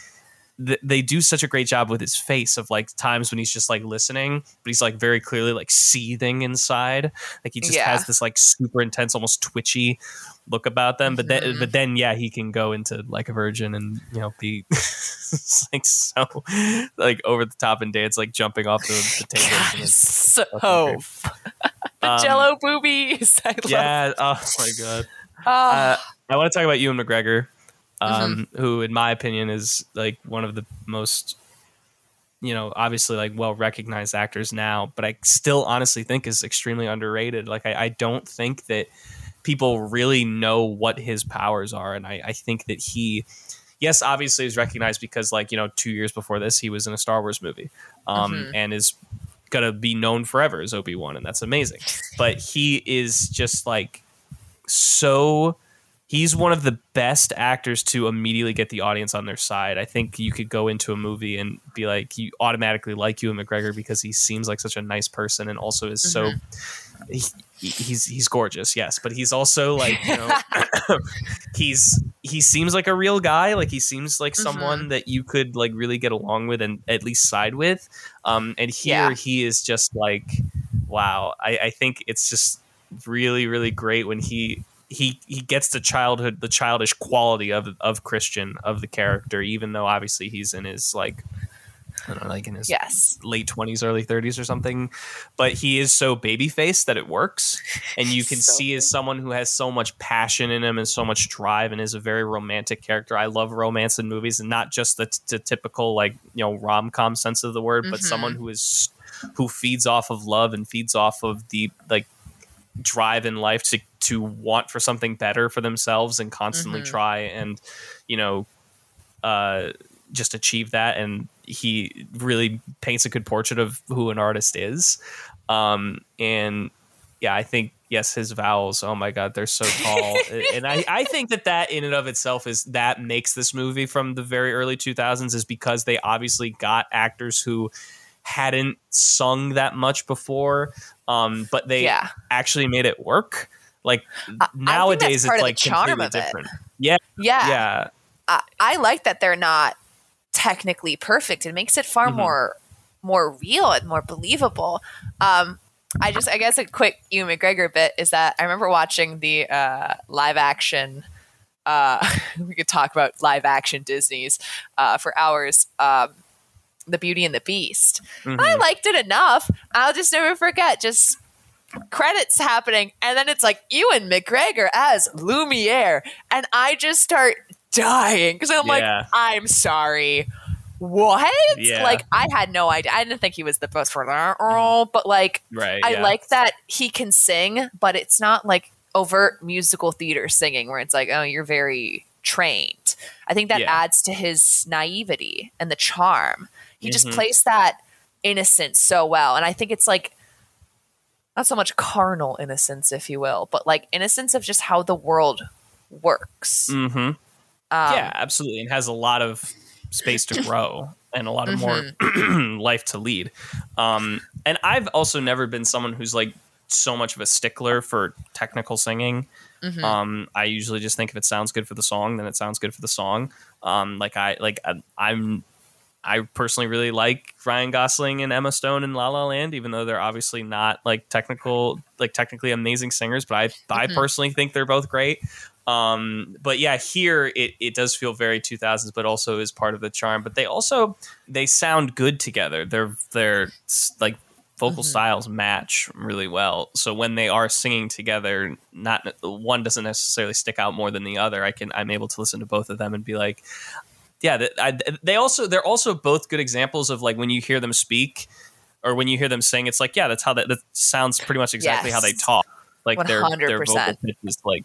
th- they do such a great job with his face of like times when he's just like listening, but he's like very clearly like seething inside. Like he just Yeah. has this like super intense, almost twitchy look about them. But then, Mhm. but then, yeah, he can go into like a virgin and you know be [LAUGHS] like so like over the top and dance, like jumping off the, the [LAUGHS] tables. God, and it's it's- so [LAUGHS] the Um, Jello boobies. I love. Yeah. Oh my god. Oh, Uh, I want to talk about Ewan McGregor, um, Mm-hmm. who, in my opinion, is like one of the most, you know, obviously like well recognized actors now, but I still honestly think is extremely underrated. Like I, I don't think that people really know what his powers are, and I, I think that he. Yes, obviously is recognized because, like you know, two years before this, he was in a Star Wars movie, um, Mhm. and is gonna be known forever as Obi Wan, and that's amazing. But he is just like so he's one of the best actors to immediately get the audience on their side. I think you could go into a movie and be like, you automatically like Ewan McGregor because he seems like such a nice person and also is so he, he's he's gorgeous, yes, but he's also like you know [LAUGHS] [COUGHS] he's he seems like a real guy. Like he seems like someone that you could like really get along with and at least side with. Um, and here Yeah. he is just like, wow. I, I think it's just really really great when he he he gets the childhood the childish quality of of Christian of the character even though obviously he's in his like I don't know like in his yes. late 20s early 30s or something but he is so baby faced that it works and you [LAUGHS] can So see as someone who has so much passion in him and so much drive and is a very romantic character i love romance in movies and not just the, t- the typical like you know rom-com sense of the word but Mhm. someone who is who feeds off of love and feeds off of the like drive in life to to want for something better for themselves and constantly Mhm. try and you know uh just achieve that. And he really paints a good portrait of who an artist is. Um and yeah i think yes his vowels oh my god they're so tall. [LAUGHS] And i i think that that in and of itself is that makes this movie from the very early 2000s is because they obviously got actors who hadn't sung that much before um but they yeah. actually made it work like that's nowadays part it's like charm completely it. different yeah Yeah. yeah I, I like that they're not technically perfect. It makes it far Mhm. more more real and more believable. Um, I just, I guess, a quick Ewan McGregor bit is that I remember watching the uh, live action. Uh, [LAUGHS] we could talk about live action Disney's uh, for hours. Um, the Beauty and the Beast. Mhm. I liked it enough. I'll just never forget. Just credits happening, and then it's like Ewan McGregor as Lumiere, and I just start dying because I'm Yeah. like, I'm sorry. what? Yeah. Like I had no idea. I didn't think he was the best for that role, but like Right. I yeah. like that he can sing, but it's not like overt musical theater singing where it's like, oh, you're very trained. I think that adds to his naivety and the charm. He just Mhm. plays that innocence so well. And I think it's like not so much carnal innocence, if you will, but like innocence of just how the world works. Mm-hmm. Um, yeah, absolutely. And has a lot of space to grow [CLEARS THROAT] and a lot of more Mm-hmm. [CLEARS THROAT] life to lead. Um, and I've also never been someone who's like so much of a stickler for technical singing. mhm. Um, I usually just think if it sounds good for the song, then it sounds good for the song. Um, like I like I, I'm. I personally really like Ryan Gosling and Emma Stone in La La Land, even though they're obviously not like technical, like technically amazing singers. But I, I Mhm. personally think they're both great. Um, but yeah, here it, it does feel very 2000s, but also is part of the charm. But they also they sound good together. They're they're like vocal Mhm. styles match really well. So when they are singing together, not one doesn't necessarily stick out more than the other. I can I'm able to listen to both of them and be like, yeah, that, I, they also they're also both good examples of like when you hear them speak or when you hear them sing, it's like yeah, that's how that, that sounds pretty much exactly how they talk. Like their their vocal pitches like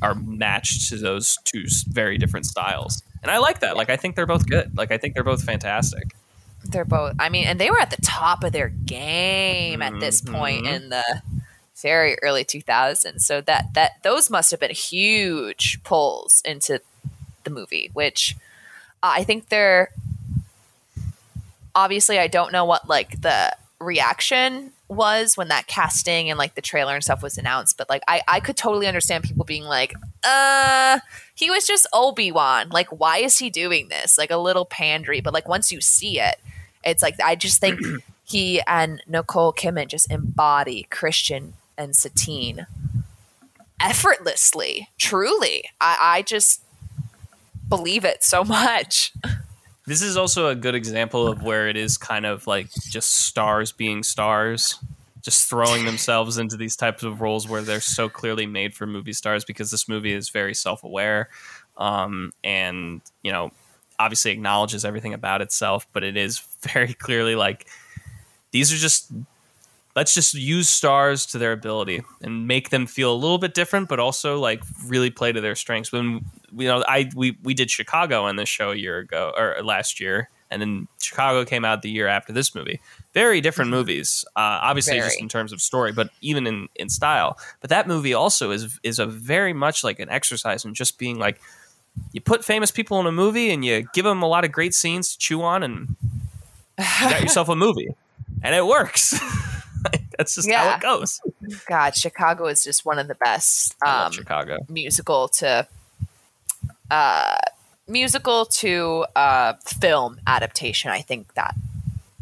are matched to those two very different styles. And I like that. Like I think they're both good. Like I think they're both fantastic. They're both. I mean, and they were at the top of their game at this point Mhm. in the very early 2000s. So that that those must have been huge pulls into the movie, which I think they're obviously I don't know what like the reaction was when that casting and like the trailer and stuff was announced, but like I I could totally understand people being like, uh he was just Obi-Wan. Like why is he doing this? Like a little pandery, but like once you see it, it's like I just think [CLEARS THROAT] he and Nicole Kidman just embody Christian and Satine effortlessly. Truly, I, I just believe it so much. This is also a good example of where it is kind of like just stars being stars, just throwing themselves into these types of roles where they're so clearly made for movie stars because this movie is very self aware um, and, you know, obviously acknowledges everything about itself, but it is [LAUGHS] very clearly like these are just. Let's just use stars to their ability and make them feel a little bit different, but also like really play to their strengths. When you know, I we we did Chicago on this show a year ago or last year, and then Chicago came out the year after this movie. Very different movies, uh, obviously just in terms of story, but even in in style. But that movie also is is a very much like an exercise in just being like you put famous people in a movie and you give them a lot of great scenes to chew on, and you got yourself a movie, and it works. [LAUGHS] [LAUGHS] That's just how it goes. God, Chicago is just one of the best um, Chicago. musical to uh, musical to uh, film adaptation. I think that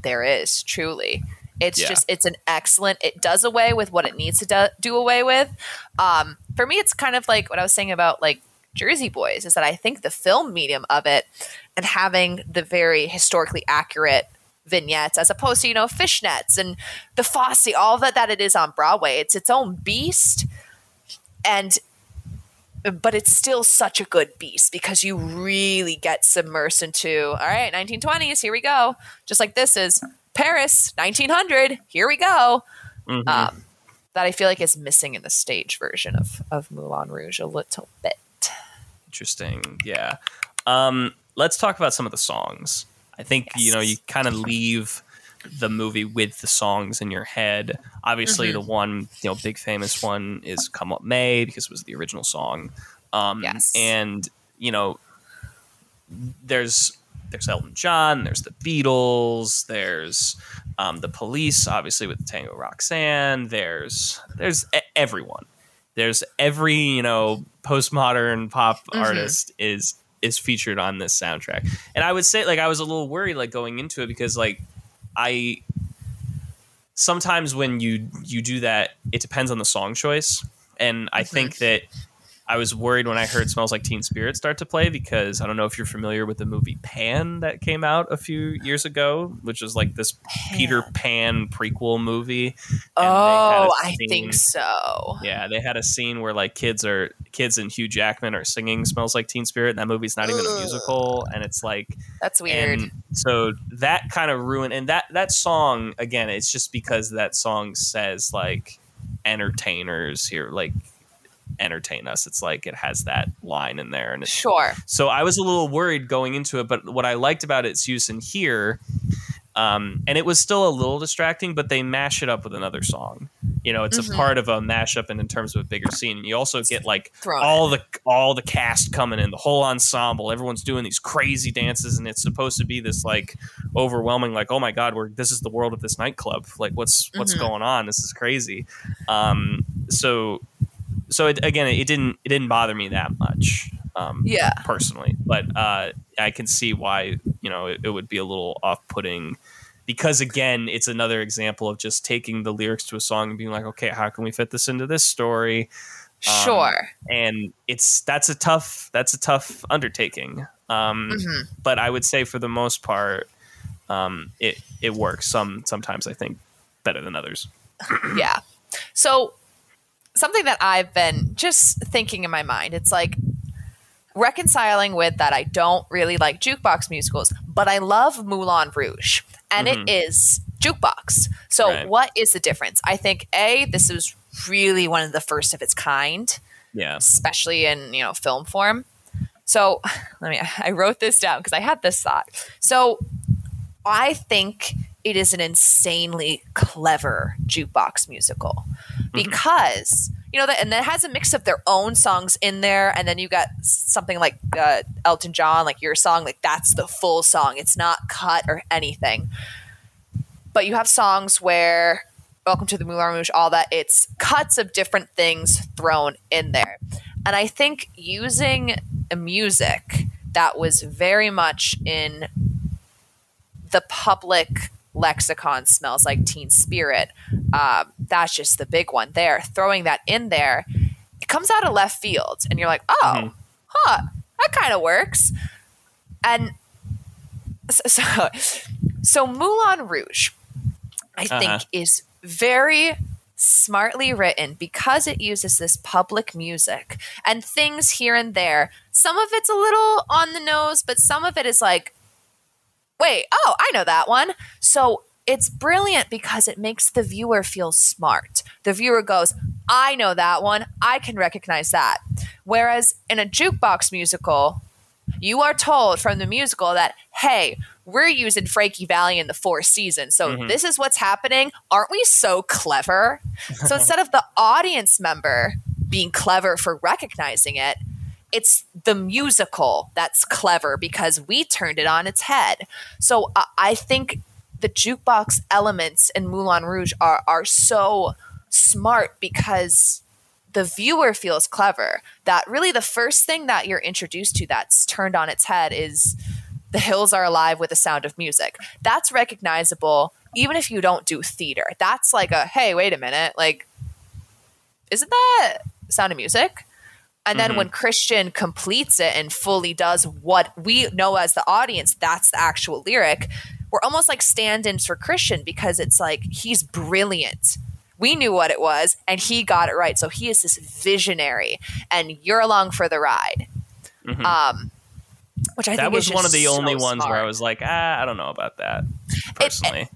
there is truly. It's Yeah. just it's an excellent. It does away with what it needs to do, do away with. Um, for me, it's kind of like what I was saying about like Jersey Boys is that I think the film medium of it and having the very historically accurate vignettes as opposed to you know fishnets and the Fosse, all that that it is on Broadway. It's its own beast, and but it's still such a good beast because you really get submersed into all right 1920s here we go just like this is paris 1900 here we go Mhm. um, that i feel like is missing in the stage version of of moulin rouge a little bit Interesting. Yeah. Um, let's talk about some of the songs. I think you know you kind of leave the movie with the songs in your head. Obviously, Mhm. the one you know big famous one is "Come What May" because it was the original song. Um, Yes. And you know, there's there's Elton John, there's the Beatles, there's um, the Police, obviously with Tango Roxanne. There's there's everyone. There's every you know postmodern pop Mhm. artist is is featured on this soundtrack. And I would say like I was a little worried like going into it because like I sometimes when you you do that it depends on the song choice and I think that I was worried when I heard "Smells Like Teen Spirit" start to play because I don't know if you're familiar with the movie Pan that came out a few years ago, which is like this Peter Pan prequel movie. and Oh, I think so. Yeah, they had a scene where like kids are kids and Hugh Jackman are singing "Smells Like Teen Spirit," and that movie's not even a musical, and it's like That's weird. and so that kind of ruined and that that song again it's just because that song says like entertainers here like entertain us it's like it has that line in there and it's sure. so i was a little worried going into it but what i liked about its use in here um, and it was still a little distracting but they mash it up with another song you know it's Mhm. a part of a mashup and in terms of a bigger scene and you also get like all the all the cast coming in, the whole ensemble, everyone's doing these crazy dances, and it's supposed to be this like overwhelming, like oh my god, we're this is the world of this nightclub. Like what's what's Mhm. going on? This is crazy. Um, so so it, again, it didn't it didn't bother me that much. Um, Yeah. personally, but uh, I can see why you know it, it would be a little off putting. Because again, it's another example of just taking the lyrics to a song and being like, okay, how can we fit this into this story? Um, Sure. and it's that's a tough that's a tough undertaking um Mhm. but i would say for the most part um it it works some sometimes i think better than others Yeah. So something that I've been just thinking in my mind, it's like reconciling with that I don't really like jukebox musicals, but I love Moulin Rouge. And it mm-hmm. is jukebox. So Right. what is the difference? I think A, this is really one of the first of its kind. yeah especially in you know film form. So [SIGHS] let me. I wrote this down because I had this thought. So I think it is an insanely clever jukebox musical because you know that, and it has a mix of their own songs in there, and then you got something like uh, Elton John, like your song, like that's the full song. It's not cut or anything. But you have songs where Welcome to the Moulin Rouge, all that. It's cuts of different things thrown in there. And I think using a music that was very much in the public lexicon smells like teen spirit. Um, that's just the big one there. Throwing that in there, it comes out of left field, and you're like, oh, Mhm. huh, that kind of works. And so, [LAUGHS] so, so Moulin Rouge, I think, Uh-huh. is very smartly written because it uses this public music and things here and there. Some of it's a little on the nose, but some of it is like, wait, oh, I know that one. So it's brilliant because it makes the viewer feel smart. The viewer goes, I know that one. I can recognize that. Whereas in a jukebox musical, you are told from the musical that, hey, we're using Frankie Valli in the fourth season. So Mhm. this is what's happening. Aren't we so clever? so instead of the audience member being clever for recognizing it, it's the musical that's clever because we turned it on its head. So uh, I think the jukebox elements in Moulin Rouge are are so smart because the viewer feels clever. That really the first thing that you're introduced to that's turned on its head is the hills are alive with the sound of music. That's recognizable even if you don't do theater. That's like a hey, wait a minute, like isn't that sound of music? And then Mhm. when Christian completes it and fully does what we know as the audience, that's the actual lyric. We're almost like stand ins for Christian because it's like he's brilliant. We knew what it was and he got it right. So he is this visionary and you're along for the ride. Mhm. Um, which I that think was one of the only so ones where i was like ah i don't know about that personally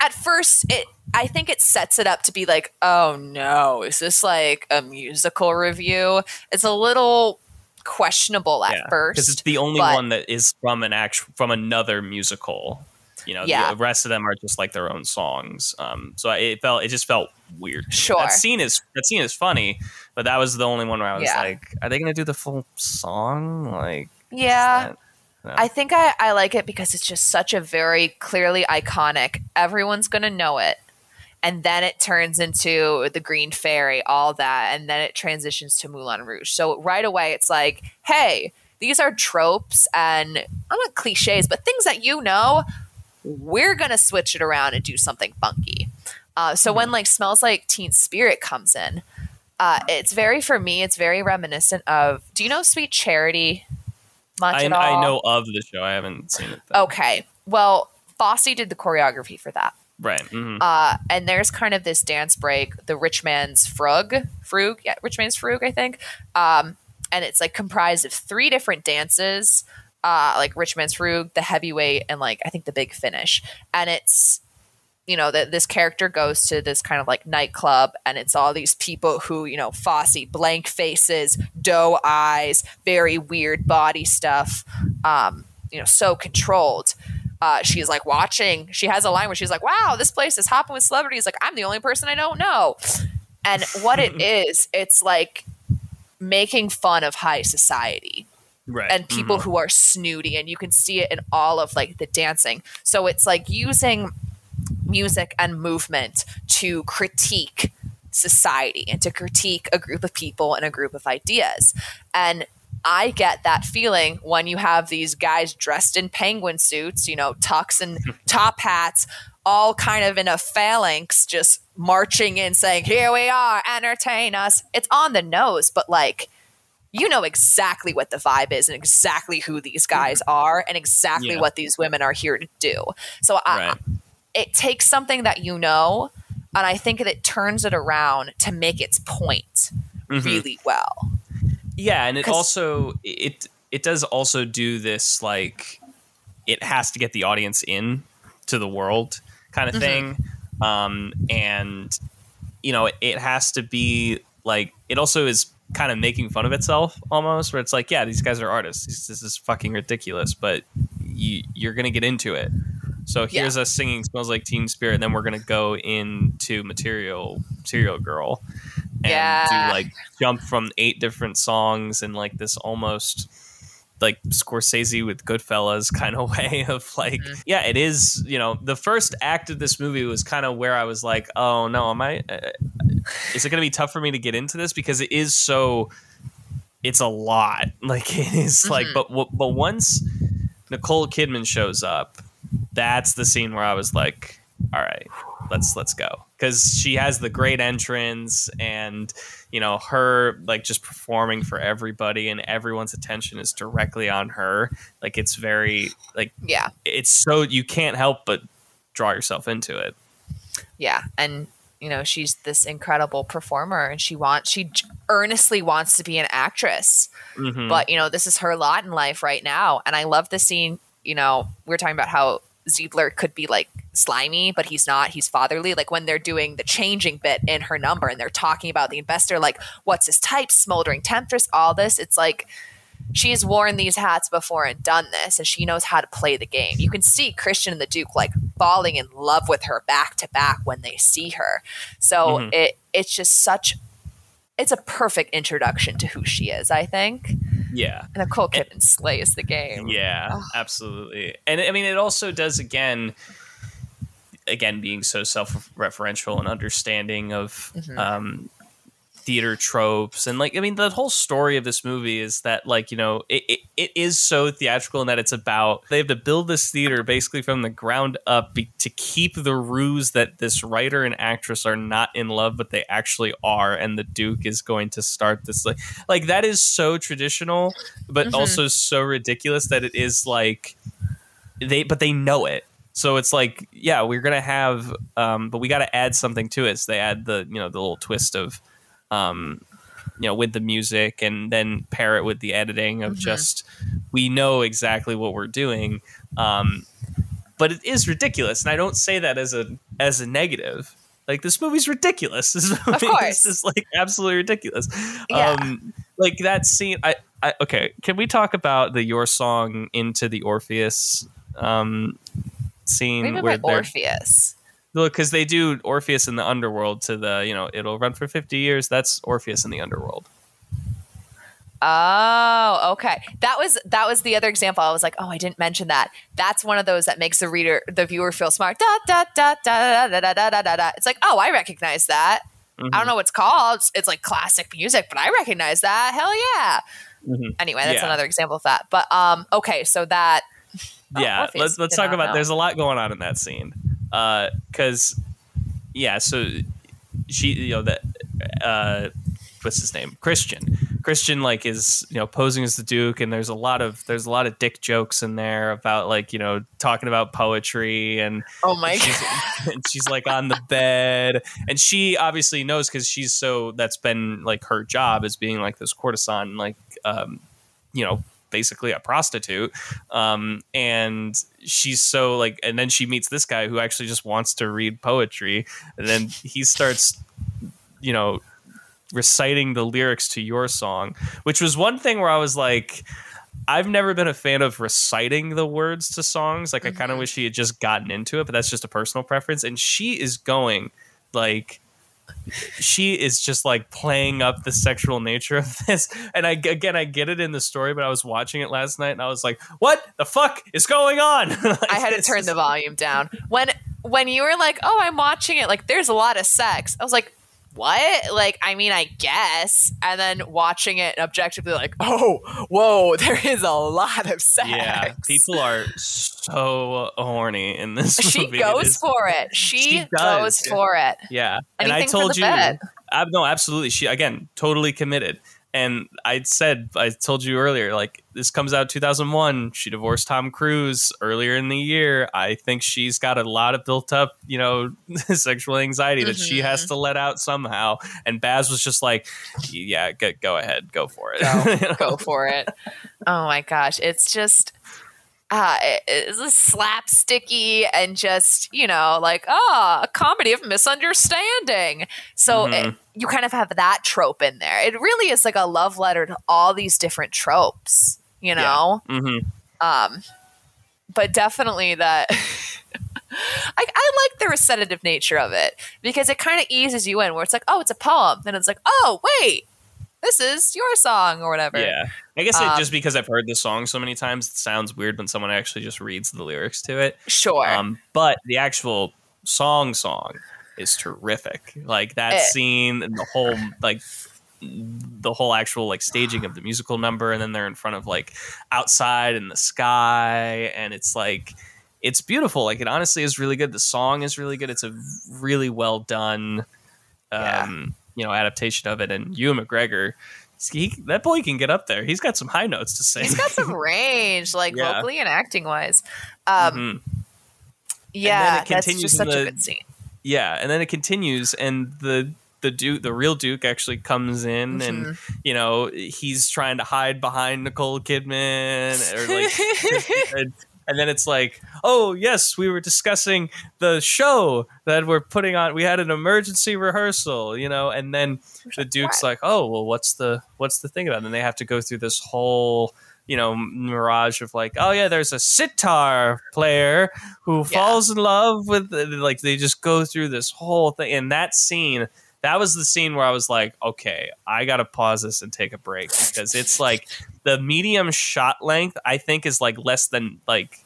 at first it I think it sets it up to be like, oh no, is this like a musical review? It's a little questionable at because first. it's the only but- one that is from an actual from another musical you know Yeah. the rest of them are just like their own songs um so I- it felt it just felt weird Sure. that scene is that scene is funny but that was the only one where i was Yeah. like are they gonna do the full song like yeah. No. I think I, I like it because it's just such a very clearly iconic. Everyone's gonna know it. And then it turns into the Green Fairy, all that, and then it transitions to Moulin Rouge. So right away it's like, hey, these are tropes and I'm not cliches, but things that you know, we're gonna switch it around and do something funky. Uh, so when like smells like Teen Spirit comes in, Uh, it's very for me. It's very reminiscent of. Do you know Sweet Charity? Much I, at all? I know of the show. I haven't seen it. Though. Okay, well, Fosse did the choreography for that. Right. mhm. Uh, and there's kind of this dance break, the Rich Man's Frug, Frug, yeah, Rich Man's Frug, I think. Um, and it's like comprised of three different dances, uh, like Rich Man's Frug, the heavyweight, and like I think the big finish. And it's, you know, that this character goes to this kind of like nightclub, and it's all these people who, you know, Fosse, blank faces, doe eyes, very weird body stuff, um, you know, so controlled uh, she's like watching. She has a line where she's like, "Wow, this place is hopping with celebrities." Like, I'm the only person I don't know. And what it [LAUGHS] is, it's like making fun of high society right. and people mhm. who are snooty, and you can see it in all of like the dancing. So it's like using music and movement to critique society and to critique a group of people and a group of ideas. And I get that feeling when you have these guys dressed in penguin suits, you know, tux and [LAUGHS] top hats, all kind of in a phalanx, just marching in saying, Here we are, entertain us. It's on the nose, but like, you know exactly what the vibe is and exactly who these guys are and exactly Yeah. what these women are here to do. So I, Right. It takes something that you know, and I think that it turns it around to make its point Mhm. really well. Yeah, and it also it it does also do this like it has to get the audience in to the world kind of Mhm. thing. Um and you know, it has to be like it also is kind of making fun of itself almost where it's like, yeah, these guys are artists. This, this is fucking ridiculous, but you you're going to get into it. So Yeah. here's us singing "Smells Like Teen Spirit," and then we're gonna go into Material Material Girl, and Yeah. do like jump from eight different songs in like this almost like Scorsese with Goodfellas kind of [LAUGHS] way of like, Mhm. yeah, it is. You know, the first act of this movie was kind of where I was like, oh no, am I? Uh, is it gonna be tough for me to get into this because it is so? It's a lot. [LAUGHS] Like it is like, Mhm. but but once Nicole Kidman shows up, that's the scene where I was like, all right, let's let's go. Because she has the great entrance and you know her like just performing for everybody and everyone's attention is directly on her. Like it's very like Yeah, it's so you can't help but draw yourself into it. Yeah, and you know she's this incredible performer, and she wants she earnestly wants to be an actress. Mhm. but you know this is her lot in life right now. And i love the scene you know we are talking about how Zidler could be like slimy but he's not. He's fatherly. Like when they're doing the changing bit in her number and they're talking about the investor like what's his type smoldering temptress all this it's like she's worn these hats before and done this and she knows how to play the game. You can see christian and the duke like falling in love with her back to back when they see her. So Mhm. it it's just such it's a perfect introduction to who she is i think yeah and Nicole Kidman slays the game. Yeah, Ugh. absolutely. And I mean, it also does again, again being so self-referential and understanding of Mhm. um, theater tropes. And like I mean, the whole story of this movie is that like you know it, it, it is so theatrical in that it's about they have to build this theater basically from the ground up be, to keep the ruse that this writer and actress are not in love but they actually are and the duke is going to start this like like that is so traditional but Mhm. also so ridiculous that it is like they but they know it. So it's like yeah we're gonna have um but we got to add something to it. So they add the you know the little twist of um you know with the music and then pair it with the editing of Mhm. just we know exactly what we're doing um but it is ridiculous and i don't say that as a as a negative like this movie's ridiculous [LAUGHS] this movie course. is like absolutely ridiculous Yeah. um like that scene I, I okay can we talk about the your song into the orpheus um scene What do you mean where Orpheus? Look, because they do Orpheus in the underworld to the, you know, it'll run for 50 years. That's Orpheus in the underworld. Oh, okay. That was that was the other example. I was like, oh, I didn't mention that. That's one of those that makes the reader, the viewer, feel smart. Da da da da da da da da da da. It's like, oh, I recognize that. Mm-hmm. I don't know what it's called. It's, it's like classic music, but I recognize that. Hell yeah. Mhm. Anyway, that's Yeah. another example of that. But um, okay, so that Oh, yeah, [LAUGHS] Orpheus let's let's talk about. know. There's a lot going on in that scene, because yeah, so she, you know, that uh, what's his name Christian. Christian like is you know posing as the Duke, and there's a lot of there's a lot of dick jokes in there about like you know talking about poetry and Oh my she's, god. and she's like on the bed and she obviously knows because she's so that's been like her job as being like this courtesan like um you know basically a prostitute um and she's so like and then she meets this guy who actually just wants to read poetry and then he starts you know reciting the lyrics to your song which was one thing where i was like I've never been a fan of reciting the words to songs. Like I kind of wish he had just gotten into it, but that's just a personal preference. And she is going like she is just like playing up the sexual nature of this. And I again I get it in the story, but I was watching it last night and I was like, "What the fuck is going on?" [LAUGHS] Like, I had to turn the volume down. When when you were like, "Oh, I'm watching it," like there's a lot of sex. I was like, "What?" Like, I mean, I guess. And then watching it objectively, like, "Oh, whoa, [LAUGHS] there is a lot of sex." Yeah, people are so horny in this She movie. It goes is- for it. She, She goes yeah. for it. Yeah, and I told you. I, no, absolutely. She again totally committed. And I said, I told you earlier, like this comes out 2001. She divorced Tom Cruise earlier in the year. I think she's got a lot of built up, you know, [LAUGHS] sexual anxiety that she has Mm-hmm. to let out somehow. And Baz was just like, yeah, go, go ahead, go for it. [LAUGHS] You know? Go for it. Oh my gosh, it's just uh, it- slapsticky and just you know like ah a comedy of misunderstanding. So it- Mhm. you kind of have that trope in there. It really is like a love letter to all these different tropes. You know, hmm um, but definitely that. [LAUGHS] I, I like the recitative nature of it because it kind of eases you in where it's like, oh, it's a poem. Then it's like, oh, wait, this is your song or whatever. Yeah. I guess it, Um, just because I've heard the song so many times, it sounds weird when someone actually just reads the lyrics to it. Sure. Um, but the actual song song is terrific. Like that Eh. scene and the whole like the whole actual like staging of the musical number and then they're in front of like outside in the sky and it's like it's beautiful like it honestly is really good the song is really good it's a really well done Yeah. You know adaptation of it and Ewan McGregor he, that boy can get up there he's got some high notes to sing He's got some [LAUGHS] range, like Yeah. vocally and acting wise. Um, Mhm. Yeah, that's just such a good scene. yeah and then it continues and the the duke the real duke actually comes in and Mm-hmm. you know he's trying to hide behind nicole kidman or like [LAUGHS] and, then it's like oh yes we were discussing the show that we're putting on. We had an emergency rehearsal you know and then the duke's like oh well what's the what's the thing about it? And they have to go through this whole you know mirage of like oh yeah there's a sitar player who falls in love with like they just go through this whole thing. And that scene that was the scene where i was like okay i gotta pause this and take a break because it's like the medium shot length i think is like less than like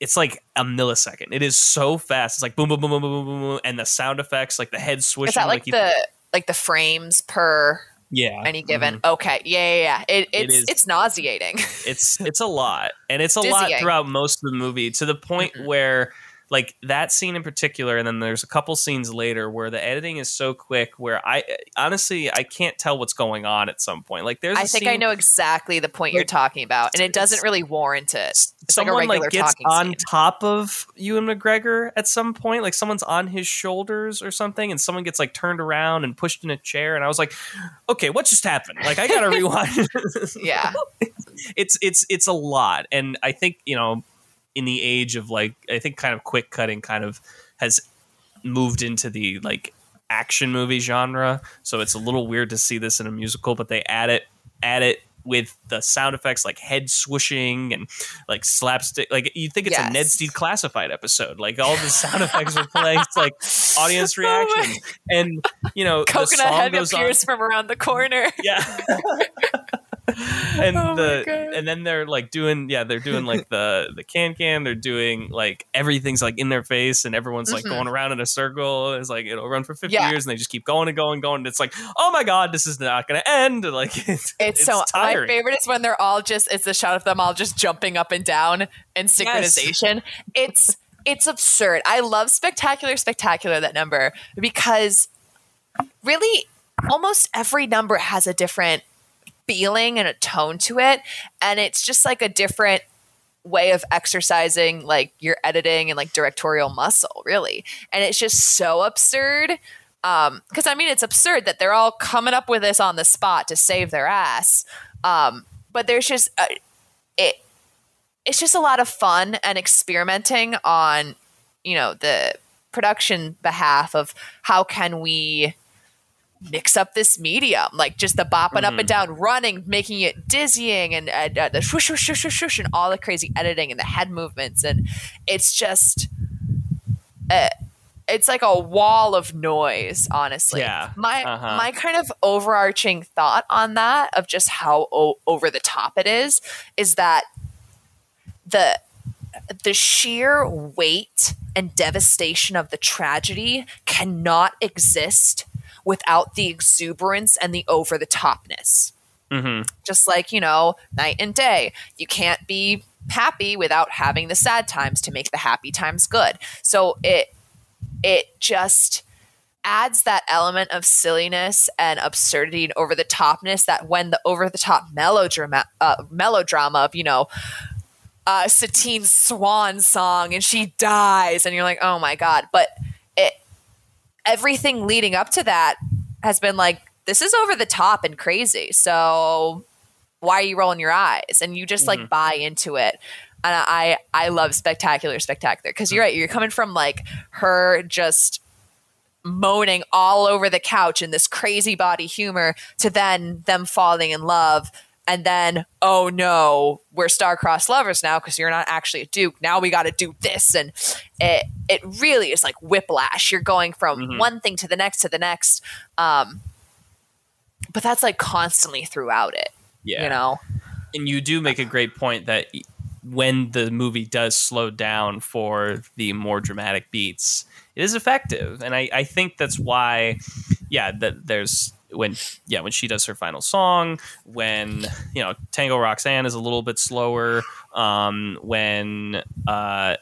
it's like a millisecond it is so fast it's like boom boom boom boom boom boom boom, boom and the sound effects like the head swishing Is that like you- the like the frames per yeah any given? mhm. Okay, yeah, yeah, yeah. It, It it's it's nauseating. it's it's a lot and it's a lot throughout most of the movie to the point Mhm. where like that scene in particular and then there's a couple scenes later where the editing is so quick where i honestly i can't tell what's going on at some point like there's I a think scene- I know exactly the point you're talking about, and it doesn't really warrant it. It's like someone like, regular gets on scene. top of Ewan McGregor at some point, like someone's on his shoulders or something, and someone gets like turned around and pushed in a chair, and I was like, "Okay, what just happened?" Like I gotta [LAUGHS] rewind. Yeah, [LAUGHS] it's it's it's a lot and i think you know in the age of like i think kind of quick cutting kind of has moved into the like action movie genre. So it's a little weird to see this in a musical but they add it add it with the sound effects like head swooshing and like slapstick like you think it's a Yes. Ned's Declassified episode. Like all the sound [LAUGHS] effects are playing it's like audience [LAUGHS] reactions and you know the coconut song head goes on- appears from around the corner. yeah [LAUGHS] [LAUGHS] and Oh the and then they're like doing yeah they're doing like the the can can they're doing like everything's like in their face and everyone's like Mhm. going around in a circle it's like it'll run for 50 Yeah. years and they just keep going and going and going and it's like oh my god this is not gonna end [LAUGHS] like it's, It's, so my favorite is when they're all just it's the shot of them all just jumping up and down in synchronization. It's it's absurd. I love spectacular spectacular that number because really almost every number has a different feeling and a tone to it. And it's just like a different way of exercising like your editing and like directorial muscle really. And it's just so absurd um because i mean it's absurd that they're all coming up with this on the spot to save their ass um but there's just uh, it it's just a lot of fun and experimenting on you know the production behalf of how can we mix up this medium like just the bopping up and down running making it dizzying and, and uh, the swoosh, swoosh swoosh swoosh swoosh and all the crazy editing and the head movements and it's just uh, it's like a wall of noise honestly Yeah. my Uh-huh. my kind of overarching thought on that of just how o- over the top it is is that the the sheer weight and devastation of the tragedy cannot exist without the exuberance and the over the topness. Mhm. Just like, you know, night and day. You can't be happy without having the sad times to make the happy times good. So it it just adds that element of silliness and absurdity and over the topness that when the over the top melodrama uh, melodrama of you know uh, Satine's swan song and she dies and you're like oh my god but it everything leading up to that has been like this is over the top and crazy. So why are you rolling your eyes? And you just like mm-hmm. buy into it. And i i love spectacular spectacular. Because you're mm-hmm. right you're coming from like her just moaning all over the couch in this crazy body humor to then them falling in love and then oh no we're star-crossed lovers now because you're not actually a duke. Now we got to do this. And it it really is like whiplash. You're going from one thing to the next to the next. Um but that's like constantly throughout it Yeah. you know? And you do make a great point that when the movie does slow down for the more dramatic beats, it is effective, and I, I think that's why, yeah, that there's when yeah when she does her final song, when you know Tango Roxanne is a little bit slower, um, when uh,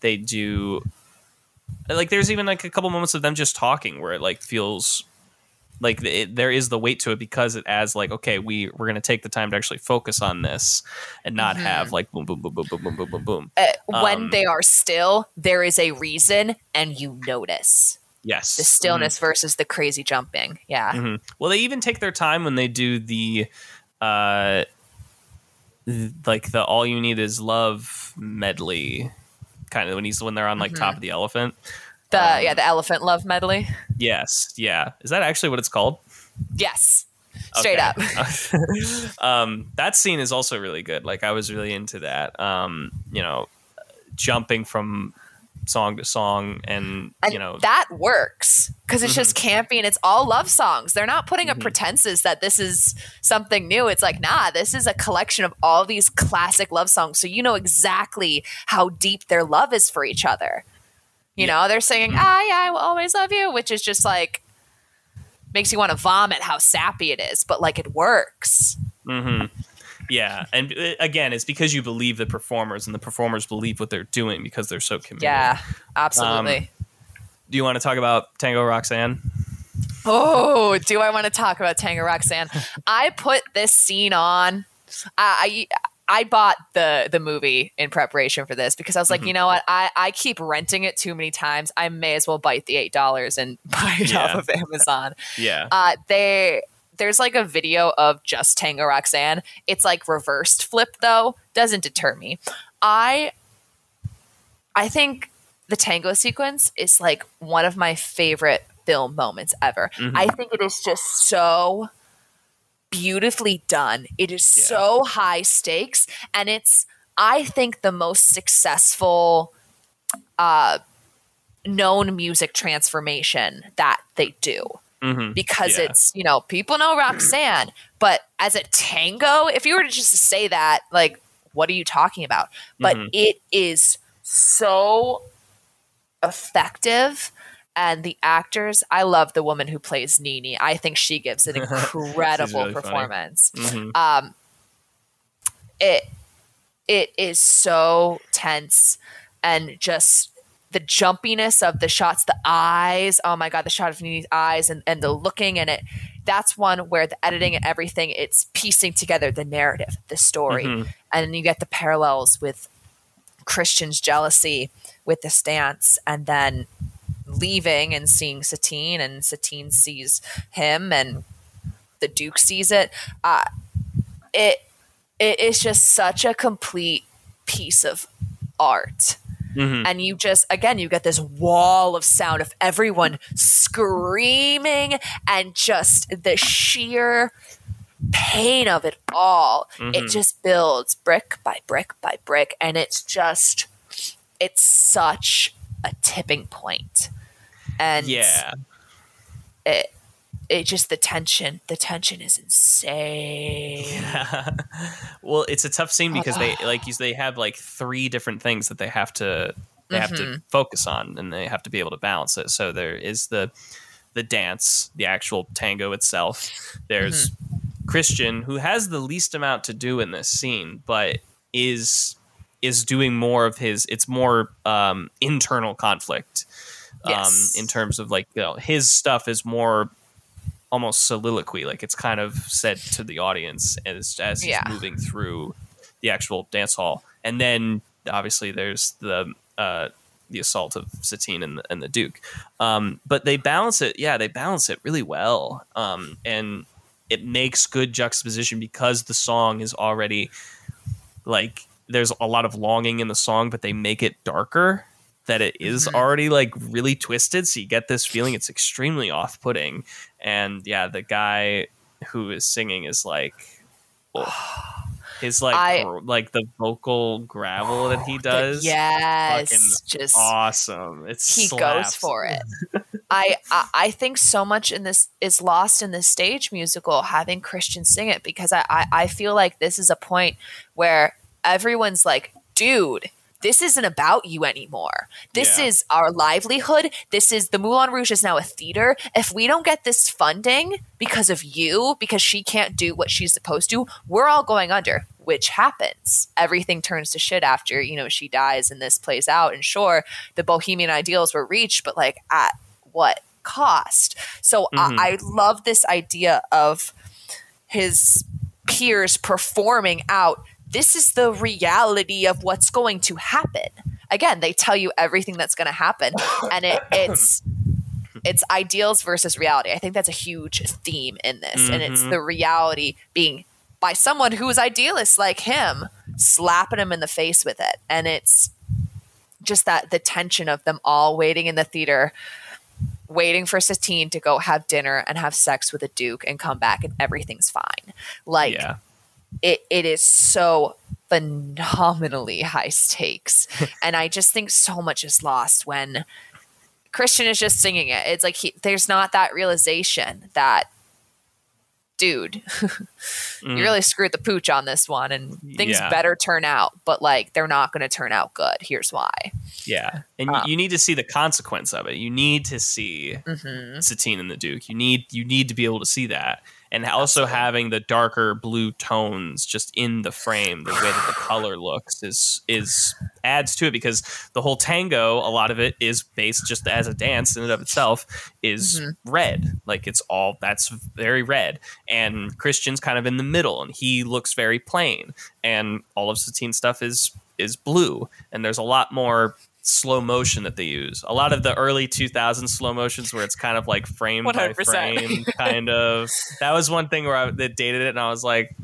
they do like there's even like a couple moments of them just talking where it like feels like it, there is the weight to it because it adds like okay we we're gonna take the time to actually focus on this and not have like boom boom boom boom boom boom boom boom boom. Uh, when Um, they are still there is a reason and you notice yes the stillness versus the crazy jumping yeah Mhm. well they even take their time when they do the uh th- like the all you need is love medley kind of when he's when they're on like Mm-hmm. top of the elephant the Um, yeah the elephant love medley yes yeah is that actually what it's called yes straight Okay. up [LAUGHS] [LAUGHS] um, that scene is also really good. Like I was really into that. Um, you know, jumping from song to song, and, and you know, that works because it's just Mm-hmm. campy and it's all love songs. They're not putting up pretenses that this is something new. It's like nah this is a collection of all these classic love songs so you know exactly how deep their love is for each other. You know they're singing Mm-hmm. i i will always love you which is just like makes you want to vomit how sappy it is but like it works. Hmm yeah. And uh, again, it's because you believe the performers, and the performers believe what they're doing because they're so committed. yeah absolutely Do you want to talk about Tango Roxanne? Oh, do I want to talk about Tango Roxanne? [LAUGHS] I put this scene on. I, I I bought the the movie in preparation for this because I was like, you know what? I, I keep renting it too many times. I may as well bite the eight dollars and [LAUGHS] buy it Yeah. off of Amazon. [LAUGHS] Yeah. Uh, they there's like a video of just Tango Roxanne. It's like reversed flip though. Doesn't deter me. I I think the tango sequence is like one of my favorite film moments ever. I think it is just so beautifully done. It is Yeah. so high stakes and it's I think the most successful uh known music transformation that they do hmm because Yeah. it's you know people know Roxanne, [CLEARS THROAT] but as a tango, if you were to just say that, like, what are you talking about? But Mhm. it is so effective. And the actors, I love the woman who plays Nini. I think she gives an [LAUGHS] incredible really performance. hmm Um, it it is so tense and just the jumpiness of the shots, the eyes. Oh my god, the shot of Nini's eyes and, and the looking and it. That's one where the editing and everything, it's piecing together the narrative, the story. Mhm. And then you get the parallels with Christian's jealousy with the stance and then leaving and seeing Satine and Satine sees him and the Duke sees it. Uh, it it is just such a complete piece of art. Mhm. And you just again you get this wall of sound of everyone screaming and just the sheer pain of it all. It Mhm. just builds brick by brick by brick and it's just it's such a tipping point. And yeah. it it just the tension the tension is insane. [LAUGHS] well, it's a tough scene because they [SIGHS] like you they have like three different things that they have to they have to focus on and they have to be able to balance it. So there is the the dance, the actual tango itself. There's Christian who has the least amount to do in this scene, but is is doing more of his it's more um internal conflict Yes. um in terms of like you know his stuff is more almost soliloquy like it's kind of said to the audience as as he's Yeah. moving through the actual dance hall. And then obviously there's the uh the assault of Satine and the, and the Duke. Um but they balance it yeah they balance it really well. Um and it makes good juxtaposition because the song is already like there's a lot of longing in the song but they make it darker that it is Mhm. already like really twisted so you get this feeling it's extremely off-putting and yeah the guy who is singing is like [SIGHS] oh, his like I- like the vocal gravel that he does yes, just awesome it's he goes for it. [LAUGHS] I, I I think so much in this is lost in this stage musical having Christian sing it because I, I I feel like this is a point where everyone's like, dude. This isn't about you anymore. This Yeah. is our livelihood. This is the Moulin Rouge is now a theater. If we don't get this funding because of you, because she can't do what she's supposed to, we're all going under, which happens. Everything turns to shit after, you know, she dies and this plays out. And sure, the bohemian ideals were reached, but like at what cost? So Mhm. I, I love this idea of his peers performing out this is the reality of what's going to happen again they tell you everything that's going to happen and it, it's it's ideals versus reality i think that's a huge theme in this and it's Mhm. the reality being by someone who is idealist like him slapping him in the face with it and it's just that the tension of them all waiting in the theater waiting for Satine to go have dinner and have sex with a duke and come back and everything's fine. Like yeah it it is so phenomenally high stakes. [LAUGHS] and I just think so much is lost when Christian is just singing it. It's like he, there's not that realization that dude, Mhm. [LAUGHS] you really screwed the pooch on this one and things Yeah. better turn out, but like they're not going to turn out good. Here's why. Yeah, and you, Um, you need to see the consequence of it. You need to see Mhm. Satine and the Duke. You need you need to be able to see that, and also Absolutely. having the darker blue tones just in the frame, the way that the [SIGHS] color looks is is adds to it because the whole tango, a lot of it is based just as a dance in and of itself is Mhm. red. Like it's all that's very red, and Christian's kind of in the middle, and he looks very plain, and all of Satine's stuff is is blue, and there's a lot more slow motion that they use. A lot of the early 2000s slow motions where it's kind of like frame by 100%. frame kind of. That was one thing where I that dated it and I was like,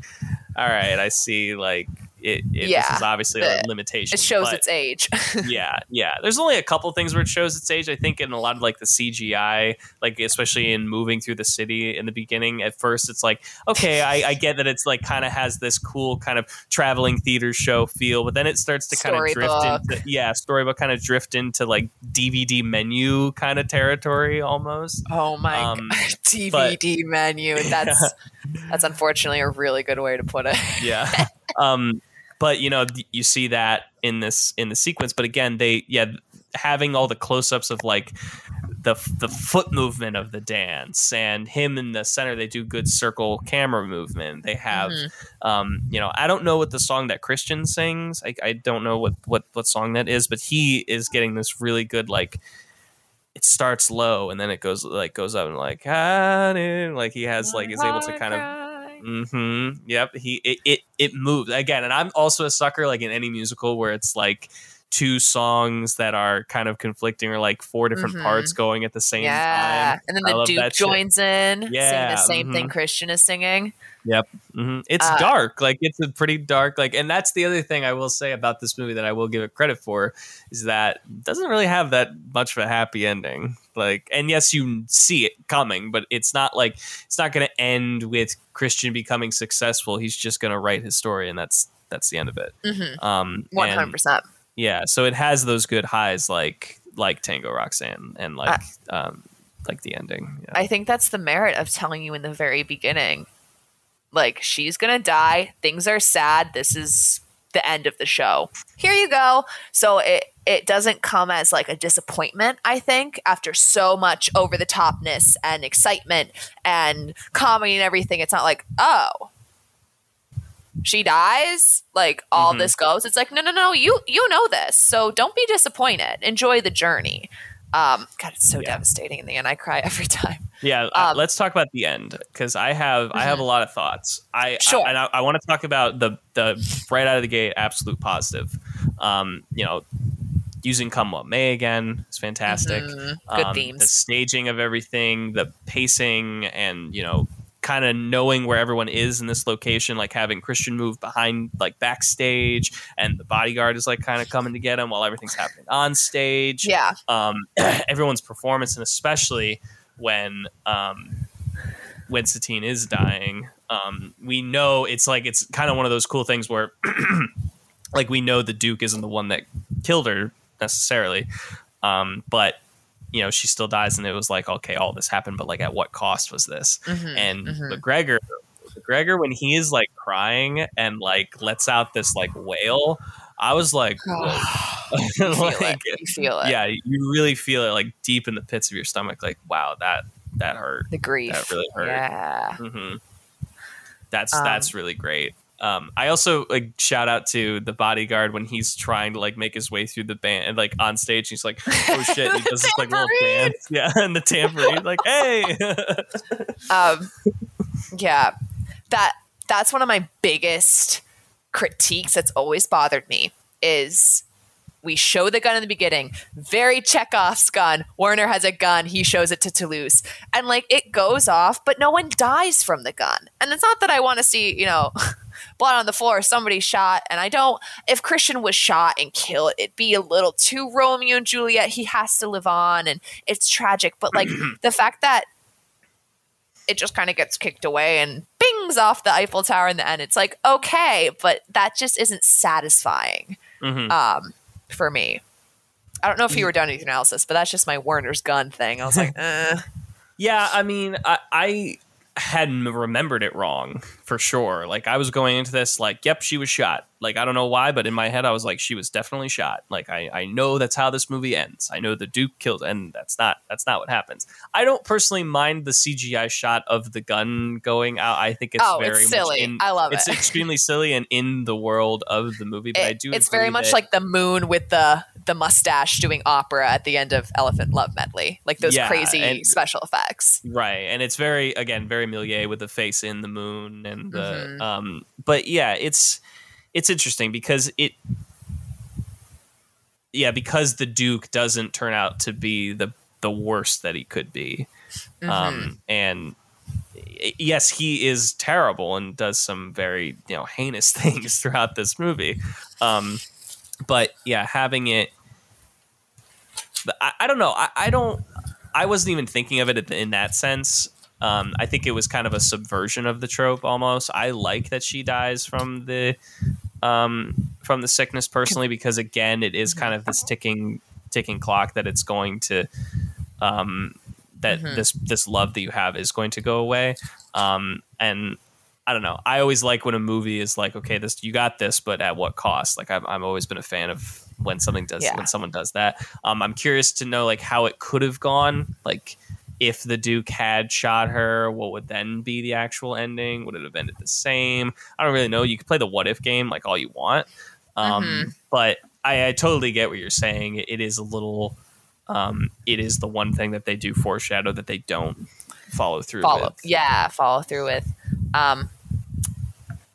all right, I see like it, it Yeah, this is obviously a limitation. It shows but- its age. [LAUGHS] yeah, yeah. There's only a couple things where it shows its age. I think in a lot of like the CGI, like especially in moving through the city in the beginning. At first, it's like okay, I, I get that it's like kind of has this cool kind of traveling theater show feel, but then it starts to kind of drift into yeah, storybook kind of drift into like DVD menu kind of territory almost. Oh my Um, god. [LAUGHS] DVD menu. That's [LAUGHS] that's unfortunately a really good way to put it. yeah um but you know you see that in this in the sequence but again they yeah having all the close-ups of like the the foot movement of the dance and him in the center they do good circle camera movement they have Mm-hmm. um you know i don't know what the song that christian sings i, I don't know what, what what song that is but he is getting this really good like it starts low and then it goes like goes up and like "Ah, eh," like he has like is able to kind of Mm-hmm. Yep. He it, it it moves again, and I'm also a sucker like in any musical where it's like two songs that are kind of conflicting or like four different Mhm. parts going at the same Yeah, time. and then the Duke that shit. joins in, singing Yeah, the same thing mhm. Christian is singing. Yep. hmm It's Uh, dark, like it's a pretty dark, like, and that's the other thing I will say about this movie that I will give it credit for is that it doesn't really have that much of a happy ending. Like, and yes, you see it coming, but it's not like it's not going to end with Christian becoming successful. He's just going to write his story, and that's that's the end of it. Mm-hmm. Um, hundred percent. yeah so it has those good highs like like tango roxanne and like um like the ending yeah. I think that's the merit of telling you in the very beginning, like she's gonna die. Things are sad. This is the end of the show. Here you go. So it it doesn't come as like a disappointment. I think after so much over the topness and excitement and comedy and everything, it's not like oh. She dies, like all Mhm. this goes. It's like no, no, no. You you know this, so don't be disappointed. Enjoy the journey. Um, God, it's so Yeah. devastating in the end. I cry [LAUGHS] every time. Yeah uh, um, let's talk about the end because i have i have a lot of thoughts i Sure. I, and i, I want to talk about the the right out of the gate absolute positive um you know using come what may again is fantastic Mhm. Good um, themes. The staging of everything, the pacing, and you know, kind of knowing where everyone is in this location, like having Christian move behind, like backstage, and the bodyguard is like kind of coming to get him while everything's happening on stage. Yeah. Um, [CLEARS THROAT] everyone's performance, and especially when um, when Satine is dying, um, we know it's like it's kind of one of those cool things where, [CLEARS THROAT] like, we know the Duke isn't the one that killed her necessarily, um, but you know she still dies, and it was like, okay, all this happened, but like, at what cost was this? Mhm, and mhm. McGregor, McGregor, when he is like crying and like lets out this like wail, I was like, whoa. you [LAUGHS] feel like, it. You feel it. yeah, you really feel it like deep in the pits of your stomach. Like, wow, that that hurt. The grief. That really hurt. Yeah. hmm That's Um, that's really great. Um, I also like shout out to the bodyguard when he's trying to like make his way through the band and like on stage he's like oh [LAUGHS] shit he does this like little dance yeah [LAUGHS] and the tambourine like hey Um, yeah. That that's one of my biggest critiques that's always bothered me is we show the gun in the beginning, very Chekhov's gun. Werner has a gun. He shows it to Toulouse. And like it goes off, but no one dies from the gun. And it's not that I want to see, you know, [LAUGHS] blood on the floor, somebody shot. And I don't, if Christian was shot and killed, it'd be a little too Romeo and Juliet. He has to live on and it's tragic. But like [CLEARS THROAT] the fact that it just kind of gets kicked away and off the Eiffel Tower in the end. It's like, okay, but that just isn't satisfying Mhm. um, for me. I don't know if you were done with your analysis, but that's just my Werner's gun thing. I was like, eh. [LAUGHS] Yeah, I mean, I, I hadn't remembered it wrong for sure. Like I was going into this like, yep, she was shot. Like I don't know why, but in my head I was like, she was definitely shot. Like I, I know that's how this movie ends. I know the Duke killed, and that's not that's not what happens. I don't personally mind the CGI shot of the gun going out. I think it's Oh, it's very silly. Much in, I love it's it. extremely silly and in the world of the movie. But I do. it's very much that- like the moon with the the mustache doing opera at the end of Elephant Love Medley, like those Yeah, crazy and- special effects. right and it's very again very Méliès with the face in the moon and the Mhm. um but yeah it's it's interesting because it yeah because the duke doesn't turn out to be the the worst that he could be Mm-hmm. um and yes he is terrible and does some very you know heinous [LAUGHS] things throughout this movie um but yeah having it I, I don't know I, I don't i wasn't even thinking of it in that sense um, I think it was kind of a subversion of the trope almost. I like that she dies from the um, from the sickness personally because again, it is kind of this ticking ticking clock that it's going to um, that Mhm. this this love that you have is going to go away. Um, and I don't know. I always like when a movie is like, okay, this you got this, but at what cost? Like I've I've always been a fan of when something does Yeah. when someone does that. Um, I'm curious to know like how it could have gone. Like if the Duke had shot her, what would then be the actual ending? Would it have ended the same? I don't really know. You could play the what if game like all you want, um, Mhm. but I, I totally get what you're saying. It, it is a little. Um, it is the one thing that they do foreshadow that they don't follow through follow with. yeah follow through with um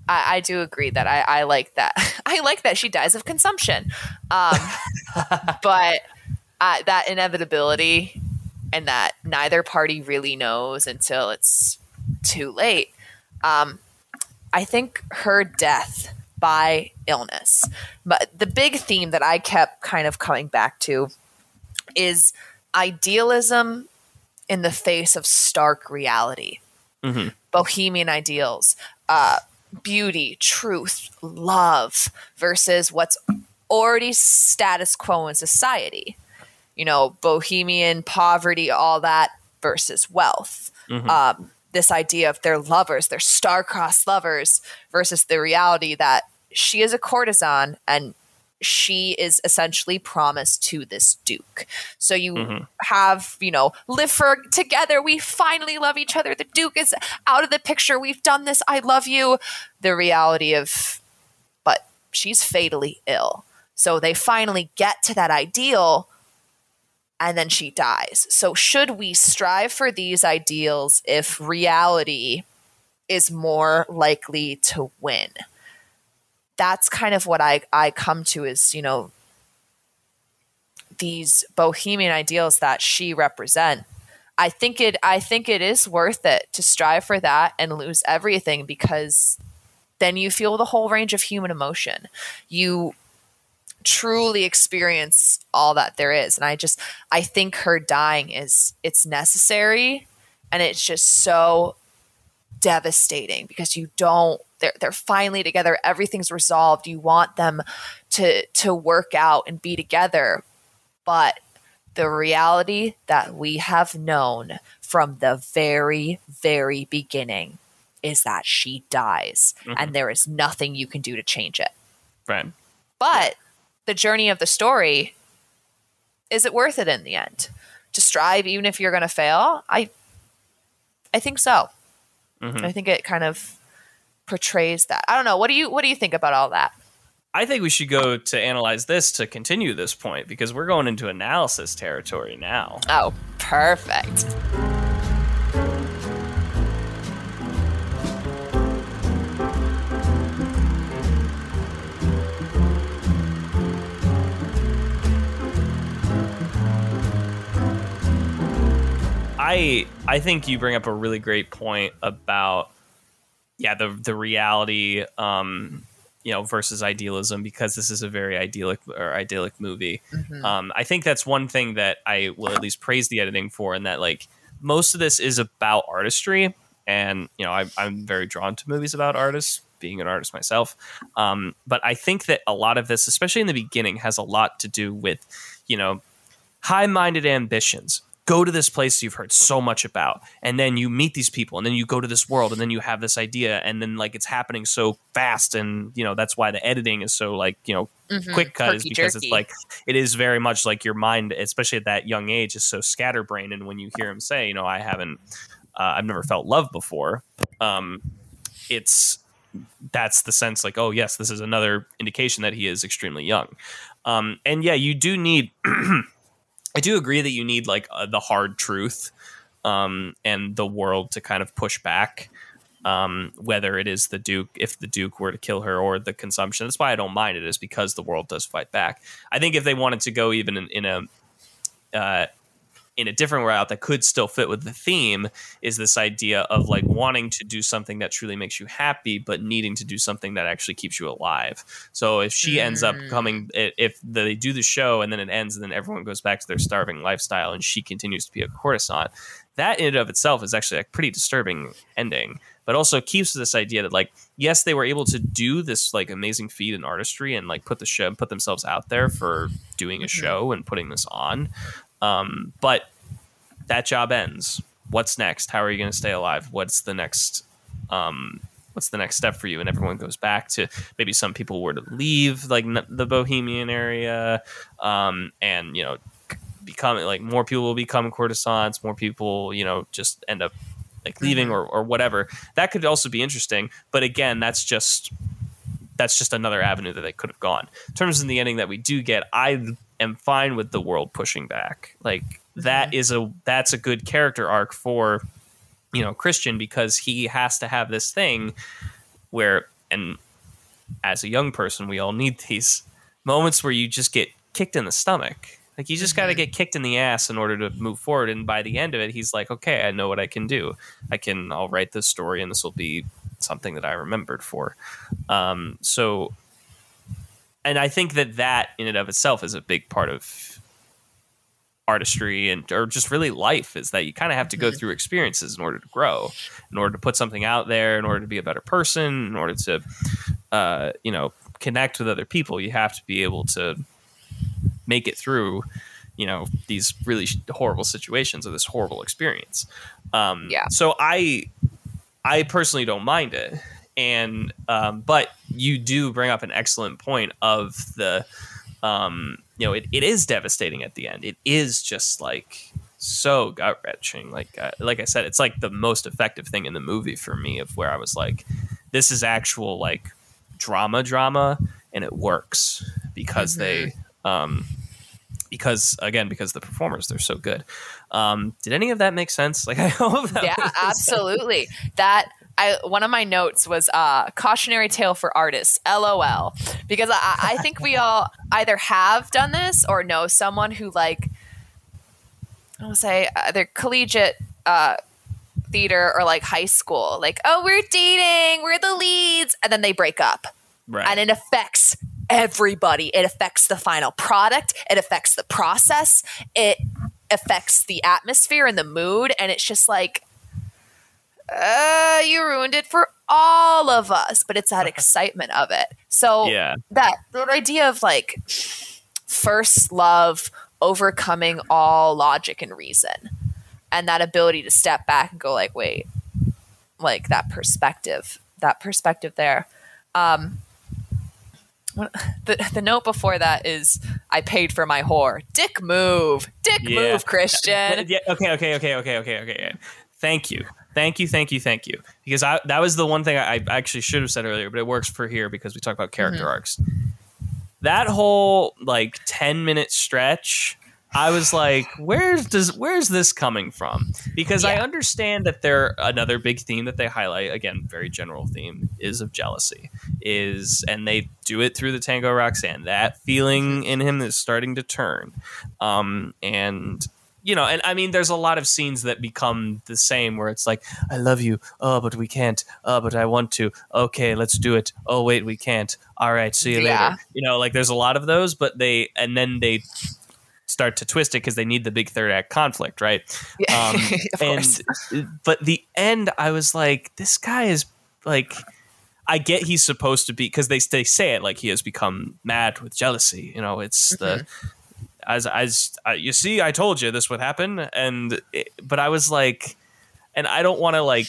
I, I do agree that I, I like that [LAUGHS] I like that she dies of consumption um [LAUGHS] but uh, that inevitability and that neither party really knows until it's too late um I think her death by illness but the big theme that I kept kind of coming back to is idealism in the face of stark reality. Mhm. Bohemian ideals, uh, beauty, truth, love versus what's already status quo in society. You know, bohemian poverty, all that versus wealth. Mhm. Um, this idea of their lovers, their star-crossed lovers, versus the reality that she is a courtesan and she is essentially promised to this duke. So you Mhm. have, you know, live for together. We finally love each other. The duke is out of the picture. We've done this. I love you. The reality of, but she's fatally ill. So they finally get to that ideal and then she dies. So should we strive for these ideals if reality is more likely to win? That's kind of what I, I come to is, you know, these bohemian ideals that she represent. I think it I think it is worth it to strive for that and lose everything because then you feel the whole range of human emotion. You truly experience all that there is. And I just I think her dying is it's necessary and it's just so devastating because you don't they're they're finally together. Everything's resolved. You want them to to work out and be together. But the reality that we have known from the very very beginning is that she dies mm-hmm. and there is nothing you can do to change it. Right. but the journey of the story is it worth it in the end to strive even if you're going to fail? I i think so. Mhm. i think it kind of portrays that. I don't know. What do you what do you think about all that? I think we should go to analyze this to continue this point because we're going into analysis territory now. oh perfect I I think you bring up a really great point about yeah the the reality um you know versus idealism because this is a very idyllic or idyllic movie. Um, I think that's one thing that I will at least praise the editing for, and that like most of this is about artistry, and you know I, I'm very drawn to movies about artists, being an artist myself. Um, but I think that a lot of this, especially in the beginning, has a lot to do with you know high-minded ambitions go to this place you've heard so much about and then you meet these people and then you go to this world and then you have this idea and then like it's happening so fast and you know that's why the editing is so like you know quick cut is because Herky-jerky. it's like it is very much like your mind especially at that young age is so scatterbrained and when you hear him say you know i haven't uh, i've never felt love before um it's that's the sense like oh yes this is another indication that he is extremely young um and yeah you do need [CLEARS THROAT] I do agree that you need like uh, the hard truth um, and the world to kind of push back. Um, whether it is the Duke, if the Duke were to kill her, or the consumption. That's why I don't mind it, is because the world does fight back. I think if they wanted to go even in, in a uh, in a different route that could still fit with the theme, is this idea of like wanting to do something that truly makes you happy, but needing to do something that actually keeps you alive. So if she ends up Mm. coming, if they do the show and then it ends and then everyone goes back to their starving lifestyle and she continues to be a courtesan, that in and of itself is actually a pretty disturbing ending. But also keeps this idea that like yes, they were able to do this like amazing feat in artistry and like put the show put themselves out there for doing a Mhm. show and putting this on. Um, but that job ends. What's next? How are you going to stay alive? What's the next um, what's the next step for you and everyone goes back to maybe some people were to leave like the bohemian area um, and you know become like more people will become courtesans more people you know just end up like leaving or, or whatever that could also be interesting but again that's just that's just another avenue that they could have gone in terms of the ending that we do get i am fine with the world pushing back. Like that is a that's a good character arc for you know Christian because he has to have this thing where and as a young person we all need these moments where you just get kicked in the stomach. Like you just got to get kicked in the ass in order to move forward and by the end of it he's like okay I know what I can do. I can I'll write this story and this will be something that I remembered for. Um so and I think that that in and of itself is a big part of artistry and or just really life is that you kind of have to go through experiences in order to grow in order to put something out there in order to be a better person in order to uh, you know connect with other people. You have to be able to make it through you know these really horrible situations or this horrible experience. Um, Yeah. so i i personally don't mind it and um, but you do bring up an excellent point of the um, you know, it, it is devastating at the end. It is just like so gut wrenching. Like uh, like I said, it's like the most effective thing in the movie for me. Of where I was like, this is actual like drama, drama, and it works because they um because again because the performers they're so good. Um, did any of that make sense? Like [LAUGHS] I hope that yeah, absolutely. That I one of my notes was uh, cautionary tale for artists. LOL. Because I, I think we all either have done this or know someone who like I'll say either collegiate uh, theater or like high school. Like, oh, we're dating, we're the leads, and then they break up right. and it affects everybody. It affects the final product. It affects the process. It affects the atmosphere and the mood. And it's just like, uh, you ruined it for all of us. But it's that [LAUGHS] excitement of it. So yeah. that the idea of like first love overcoming all logic and reason, and that ability to step back and go like, wait, like that perspective, that perspective there. Um, the, the note before that is I paid for my whore. Dick move. Dick Yeah. move, Christian. Yeah, okay, okay, okay, okay, okay, okay. Thank you. Thank you, thank you, thank you. Because I, that was the one thing I, I actually should have said earlier, but it works for here because we talk about character Mm-hmm. arcs. That whole like 10 minute stretch, I was like, where's does where's this coming from? Because I understand that there another big theme that they highlight, again, very general theme, is of jealousy. Is and they do it through the Tango Roxanne. That feeling in him is starting to turn. Um and you know, and I mean, there's a lot of scenes that become the same where it's like, I love you. Oh, but we can't. Oh, but I want to. Okay, let's do it. Oh, wait, we can't. All right, see you Yeah. later. You know, like there's a lot of those, but they, and then they start to twist it because they need the big third act conflict, right? Yeah, Um, [LAUGHS] of course. and, but the end, I was like, this guy is like, I get he's supposed to be because they they say it like he has become mad with jealousy. You know, it's the as as uh, you see, I told you this would happen, and it, but I was like, and I don't want to like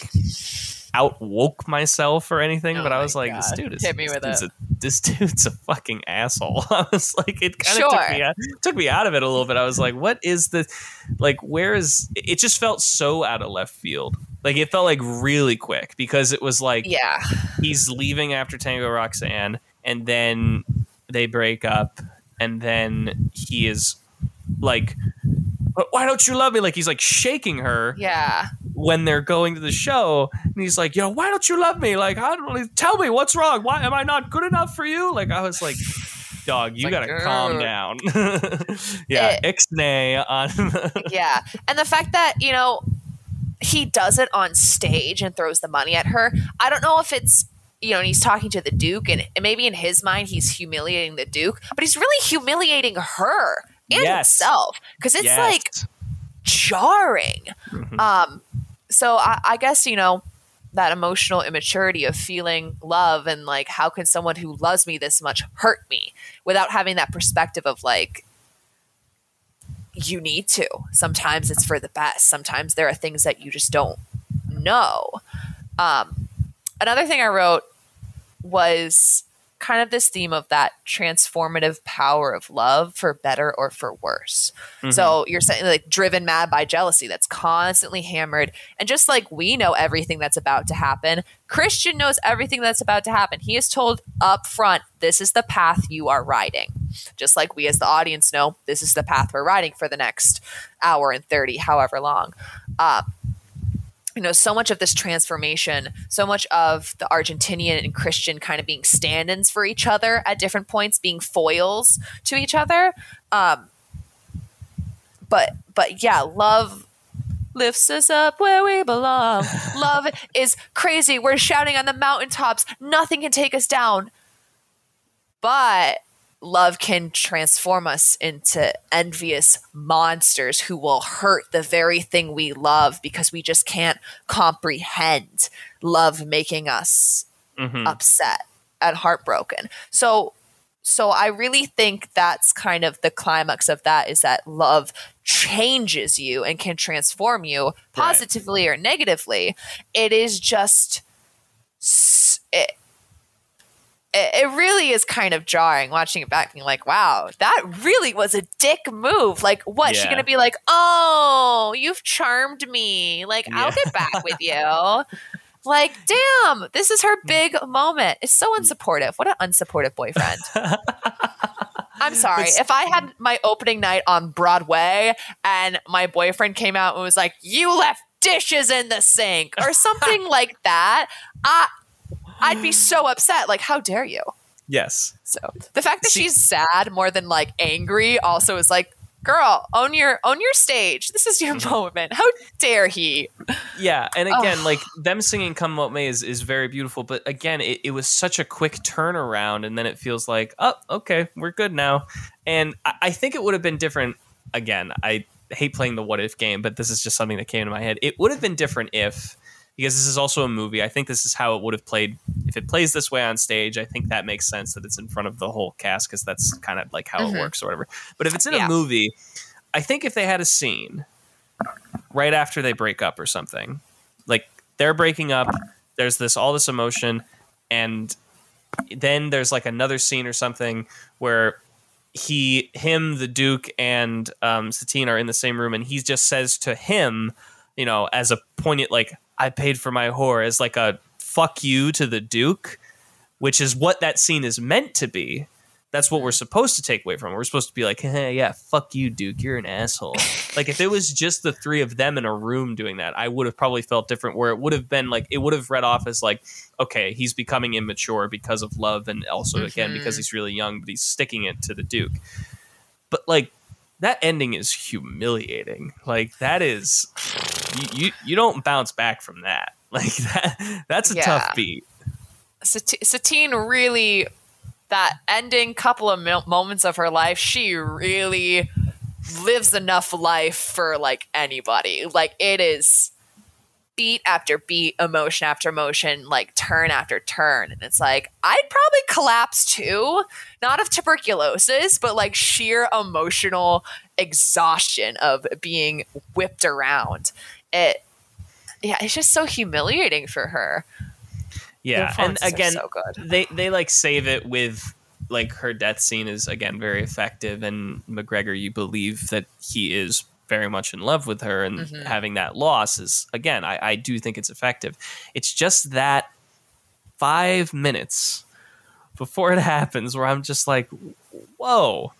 out woke myself or anything, Oh but I was like, this dude is Hit me this with dude's it. A, this [LAUGHS] dude's a fucking asshole. [LAUGHS] I was like, it kind of took Sure. me out, took me out of it a little bit. I was like, what is the like? Where is it? Just felt so out of left field. Like it felt like really quick because it was like yeah. he's leaving after Tango Roxanne, and then they break up, and then he is like, "But why don't you love me?" Like he's like shaking her Yeah. when they're going to the show, and he's like, "Yo, why don't you love me? Like, I don't tell me what's wrong. Why am I not good enough for you?" Like I was like. Dog, you like, gotta calm down. [LAUGHS] yeah, ixnay on. [LAUGHS] yeah. And the fact that, you know, he does it on stage and throws the money at her. I don't know if it's, you know, and he's talking to the Duke, and maybe in his mind he's humiliating the Duke, but he's really humiliating her and Yes. himself because it's Yes. like jarring. Mhm. Um, so I, I guess, you know, that emotional immaturity of feeling love and like, how can someone who loves me this much hurt me without having that perspective of like, you need to. Sometimes it's for the best. Sometimes there are things that you just don't know. Um, another thing I wrote was kind of this theme of that transformative power of love for better or for worse. Mm-hmm. So you're saying like driven mad by jealousy that's constantly hammered. And just like we know everything that's about to happen, Christian knows everything that's about to happen. He is told up front, this is the path you are riding. Just like we as the audience know, this is the path we're riding for the next hour and 30, however long. Uh, you know, so much of this transformation, so much of the Argentinian and Christian kind of being stand ins for each other at different points, being foils to each other. Um, but, but yeah, love lifts us up where we belong. [LAUGHS] love is crazy. We're shouting on the mountaintops. Nothing can take us down. But love can transform us into envious monsters who will hurt the very thing we love because we just can't comprehend love making us Mhm. upset and heartbroken. So so I really think that's kind of the climax of that is that love changes you and can transform you positively or negatively. It is just it, it really is kind of jarring watching it back being like wow that really was a dick move. Like what? She gonna be like oh you've charmed me. Like i'll get back with [LAUGHS] you. Like damn this is her big moment. It's so mm. unsupportive. What an unsupportive boyfriend. [LAUGHS] I'm sorry. It's- if i had mm. my opening night on broadway and my boyfriend came out and was like you left dishes in the sink or something [LAUGHS] like that i I'd be so upset. Like, how dare you? Yes. So the fact that See- she's sad more than like angry also is like, girl, own your own your stage. This is your [LAUGHS] moment. How dare he? Yeah, and again, Oh. like them singing "Come What May" is, is very beautiful, but again, it, it was such a quick turnaround, and then it feels like, oh, okay, we're good now. And I, I think it would have been different. Again, I hate playing the what if game, but this is just something that came to my head. It would have been different if, because this is also a movie. I think this is how it would have played if it plays this way on stage. I think that makes sense that it's in front of the whole cast because that's kind of like how Mhm. it works or whatever. But if it's in Yeah. a movie, I think if they had a scene right after they break up or something. Like they're breaking up, there's this all this emotion, and then there's like another scene or something where he, him, the Duke, and um, Satine are in the same room, and he just says to him, you know, as a poignant like, "I paid for my whore," as like a fuck you to the Duke, which is what that scene is meant to be. That's what we're supposed to take away from. We're supposed to be like, hey, yeah, fuck you, Duke. You're an asshole. like if it was just the three of them in a room doing that, I would have probably felt different. Where it would have been like it would have read off as like, okay, he's becoming immature because of love, and also again because Mhm. he's really young, but he's sticking it to the Duke. But like that ending is humiliating. Like that is you you, you don't bounce back from that. [LAUGHS] Like that that's a Yeah. tough beat. Sat- Satine really, that ending couple of mil- moments of her life, she really lives enough life for like anybody. Like it is beat after beat, emotion after emotion, like turn after turn. And it's like, I'd probably collapse too, not of tuberculosis, but like sheer emotional exhaustion of being whipped around. It, yeah, it's just so humiliating for her. Yeah, and again, so good. they they like save it with like her death scene is again very effective, and McGregor, you believe that he is very much in love with her, and Mhm. having that loss is again, I, I do think it's effective. It's just that five minutes before it [LAUGHS] happens where I'm just like, whoa.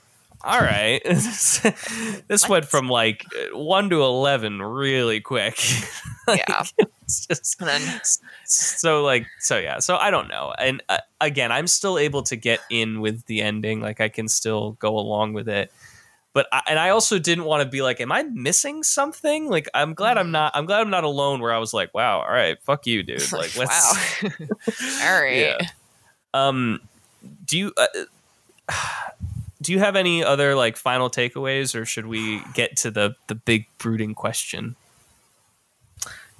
All right, [LAUGHS] this went from like one to eleven really quick. [LAUGHS] Yeah. It's just then so like so yeah so i don't know and uh, again i'm still able to get in with the ending like i can still go along with it but I, and i also didn't want to be like am i missing something like i'm glad i'm not i'm glad i'm not alone where i was like wow all right fuck you dude [LAUGHS] like let's wow. [LAUGHS] [LAUGHS] All right. Yeah. um do you uh, [SIGHS] do you have any other like final takeaways or should we get to the the big brooding question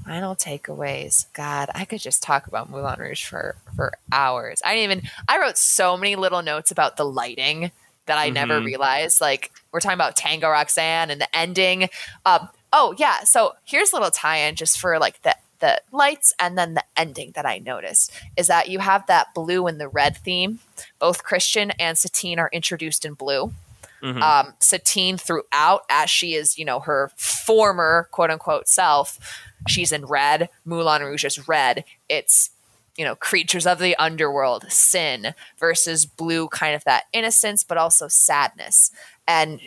Final takeaways. God, I could just talk about Moulin Rouge for for hours. I didn't even. I wrote so many little notes about the lighting that I never Mhm. realized. Like we're talking about Tango Roxanne and the ending. Um, oh yeah. So here's a little tie-in just for like the the lights and then the ending that I noticed is that you have that blue and the red theme. Both Christian and Satine are introduced in blue. Mhm. Um, Satine throughout, as she is, you know, her former quote unquote self, she's in red. Moulin Rouge is red. It's you know, creatures of the underworld, sin versus blue, kind of that innocence, but also sadness. And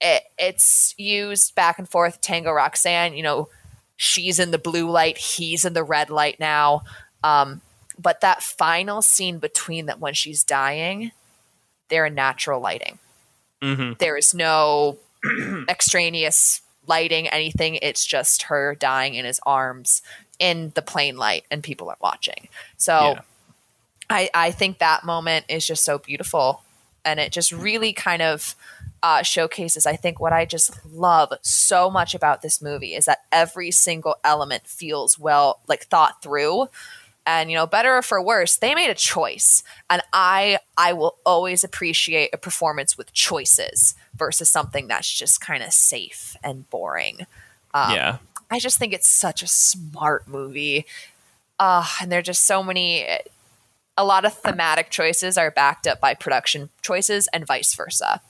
it, it's used back and forth. Tango Roxanne, you know, she's in the blue light, he's in the red light now. Um, but that final scene between them when she's dying, they're in natural lighting. Mhm. There is no [CLEARS THROAT] extraneous lighting, anything. It's just her dying in his arms in the plain light, and people are watching. So Yeah. I, I think that moment is just so beautiful. And it just really kind of uh, showcases, I think, what I just love so much about this movie is that every single element feels well, like thought through. And you know, better or for worse, they made a choice, and I I will always appreciate a performance with choices versus something that's just kind of safe and boring. Um, yeah. I just think it's such a smart movie. Uh, and there are just so many, a lot of thematic choices are backed up by production choices and vice versa.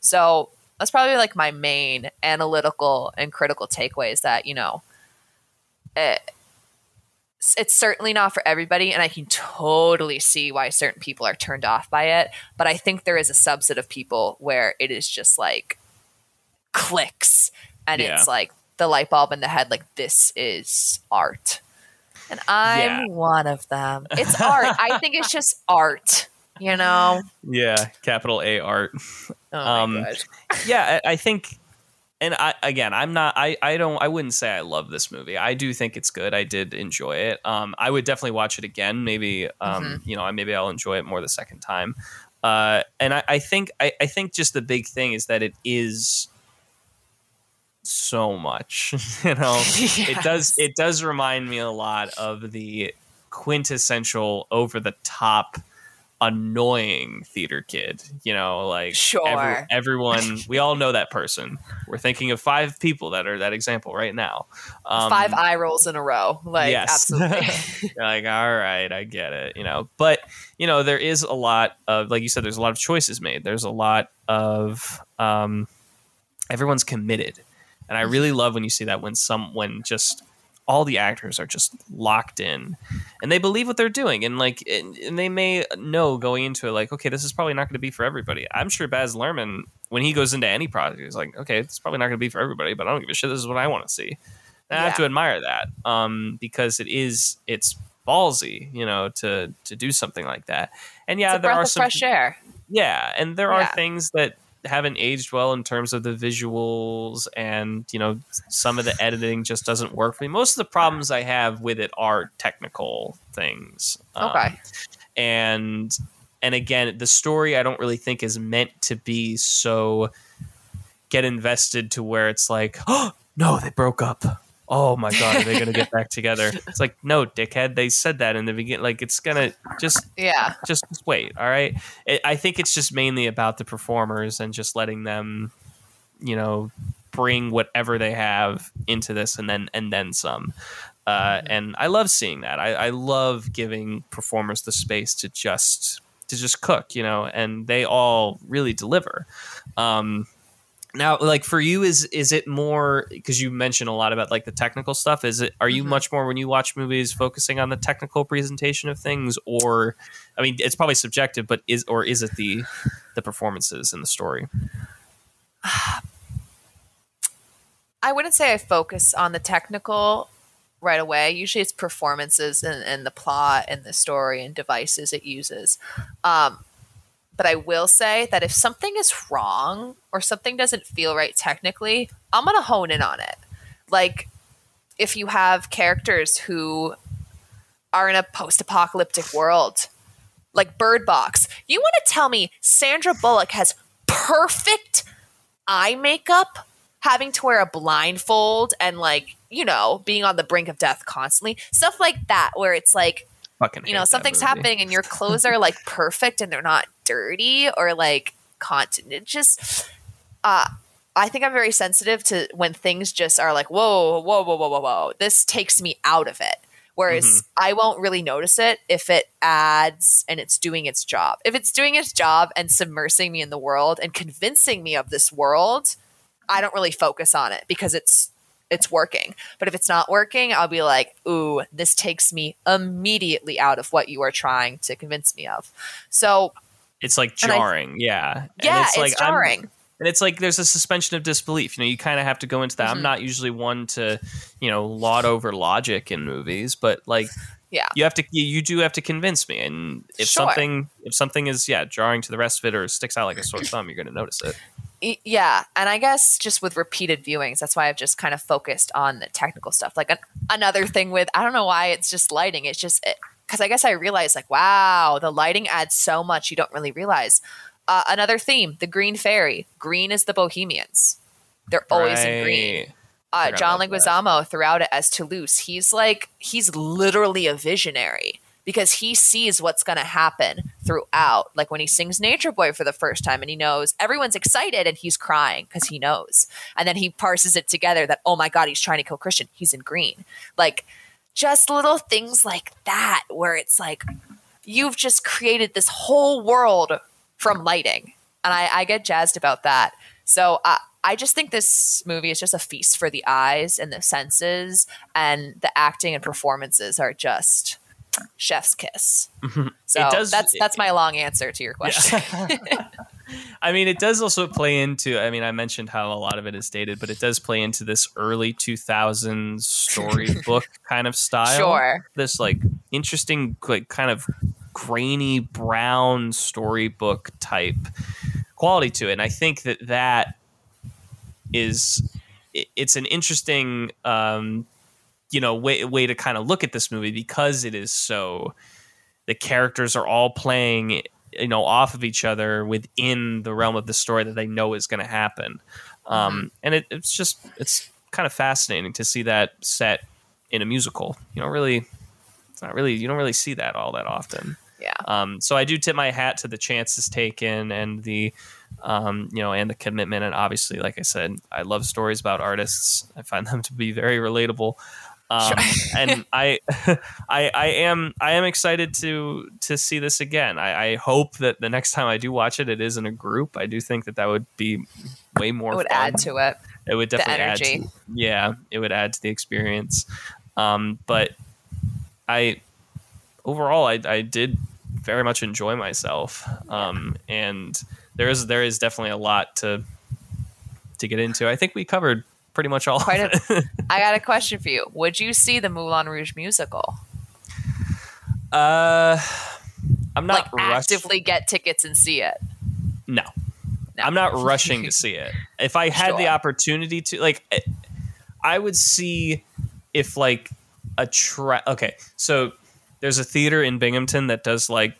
So that's probably like my main analytical and critical takeaways that, you know, it, it's certainly not for everybody. And I can totally see why certain people are turned off by it. But I think there is a subset of people where it is just like clicks and Yeah. it's like the light bulb in the head like this is art and i'm Yeah. one of them [LAUGHS] it's art i think it's just art you know Yeah. Capital A art. oh Um, yeah, I, I think, and I again, I'm not. I I don't. I wouldn't say I love this movie. I do think it's good. I did enjoy it. Um, I would definitely watch it again. Maybe, um, you know, I maybe I'll enjoy it more the second time. Uh, and I, I think, I, I think just the big thing is that it is so much. [LAUGHS] you know, [LAUGHS] it does. It does remind me a lot of the quintessential over the top annoying theater kid you know like Sure. everyone [LAUGHS] we all know that person we're thinking of five people that are that example right now um, five eye rolls in a row like yes. absolutely like all right i get it you know but you know there is a lot of like you said there's a lot of choices made there's a lot of um everyone's committed and i really love when you see that when some when just all the actors are just locked in and they believe what they're doing and like and, and they may know going into it like okay this is probably not going to be for everybody. I'm sure baz luhrmann when he goes into any project he's like okay it's probably not going to be for everybody but i don't give a shit. This is what i want to see. And i have to admire that um because it is it's ballsy you know to to do something like that. And yeah it's a there are some fresh air. Yeah and there are things that haven't aged well in terms of the visuals and you know some of the editing just doesn't work for me. Most of the problems i have with it are technical things Um, okay. and and again the story i don't really think is meant to be so get invested to where it's like oh [GASPS] no they broke up oh my god are they gonna get back together? [LAUGHS] It's like no dickhead they said that in the beginning like it's gonna just yeah. just, just wait all right? It, i think it's just mainly about the performers and just letting them you know bring whatever they have into this and then and then some. Uh, and i love seeing that. I, I love giving performers the space to just to just cook you know and they all really deliver. Um now like for you is is it more because you mentioned a lot about like the technical stuff is it are you Mhm. much more when you watch movies focusing on the technical presentation of things or i mean it's probably subjective but is or is it the the performances in the story [SIGHS] I wouldn't say I focus on the technical right away. Usually it's performances and, and the plot and the story and devices it uses. Um, but I will say that if something is wrong or something doesn't feel right technically, I'm going to hone in on it. Like if you have characters who are in a post apocalyptic world, like Bird Box, you want to tell me Sandra Bullock has perfect eye makeup? having to wear a blindfold and like you know being on the brink of death constantly stuff like that where it's like fucking you know something's happening and your clothes are like perfect and they're not dirty or like content it just uh I think I'm very sensitive to when things just are like, whoa, whoa, whoa, whoa, whoa, whoa. This takes me out of it. Whereas Mhm. I won't really notice it if it adds and it's doing its job. If it's doing its job and submersing me in the world and convincing me of this world, I don't really focus on it because it's it's working. But if it's not working, I'll be like, ooh, this takes me immediately out of what you are trying to convince me of. So It's like And I- jarring, yeah. And yeah, it's, like I'm- jarring. and it's like there's a suspension of disbelief. You know, you kind of have to go into that. Mhm. I'm not usually one to, you know, laud over logic in movies, but like, Yeah. you have to, you, you do have to convince me. And if Sure. something, if something is yeah jarring to the rest of it or sticks out like a sore thumb, you're going to notice it. Yeah and i guess just with repeated viewings that's why i've just kind of focused on the technical stuff. Like an, another thing with i don't know why it's just lighting it's just because i guess i realized like wow the lighting adds so much you don't really realize. Uh, another theme the green fairy. Green is the bohemians. They're always in green. Uh, John about that. Leguizamo throughout it as Toulouse, he's like he's literally a visionary because he sees what's going to happen throughout. Like when he sings Nature Boy for the first time, and he knows everyone's excited and he's crying because he knows, and then he parses it together that oh my god, he's trying to kill Christian. He's in green, like just little things like that where it's like you've just created this whole world from lighting, and I, I get jazzed about that. So uh, I just think this movie is just a feast for the eyes and the senses, and the acting and performances are just chef's kiss. So It does- that's that's my long answer to your question. [LAUGHS] [LAUGHS] I mean, it does also play into. I mean, I mentioned how a lot of it is dated, but it does play into this early 2000s storybook [LAUGHS] kind of style. Sure. This like interesting, like kind of grainy brown storybook type quality to it, and I think that that is it's an interesting, um, you know, way way to kind of look at this movie because it is so. The characters are all playing you know off of each other within the realm of the story that they know is going to happen um, and it, it's just it's kind of fascinating to see that set in a musical. You don't really it's not really you don't really see that all that often. Yeah. um, so i do tip my hat to the chances taken and the um, you know and the commitment. And obviously like i said i love stories about artists. I find them to be very relatable um, [LAUGHS] and I, [LAUGHS] I, I am, I am excited to to see this again. I, I hope that the next time I do watch it, it is in a group. I do think that that would be way more. It would fun. add to it. It would definitely add. To, yeah, it would add to the experience. Um, but I, overall, I, I did very much enjoy myself. Um, and there is there is definitely a lot to to get into. I think we covered pretty much all. Quite of a- it. [LAUGHS] I got a question for you. Would you see the Moulin Rouge musical? Uh, I'm not like rush- actively get tickets and see it? No. No. I'm not rushing to [LAUGHS] see it. If I had the opportunity to, like, eh, I would see if like a tra Okay, so there's a theater in Binghamton that does like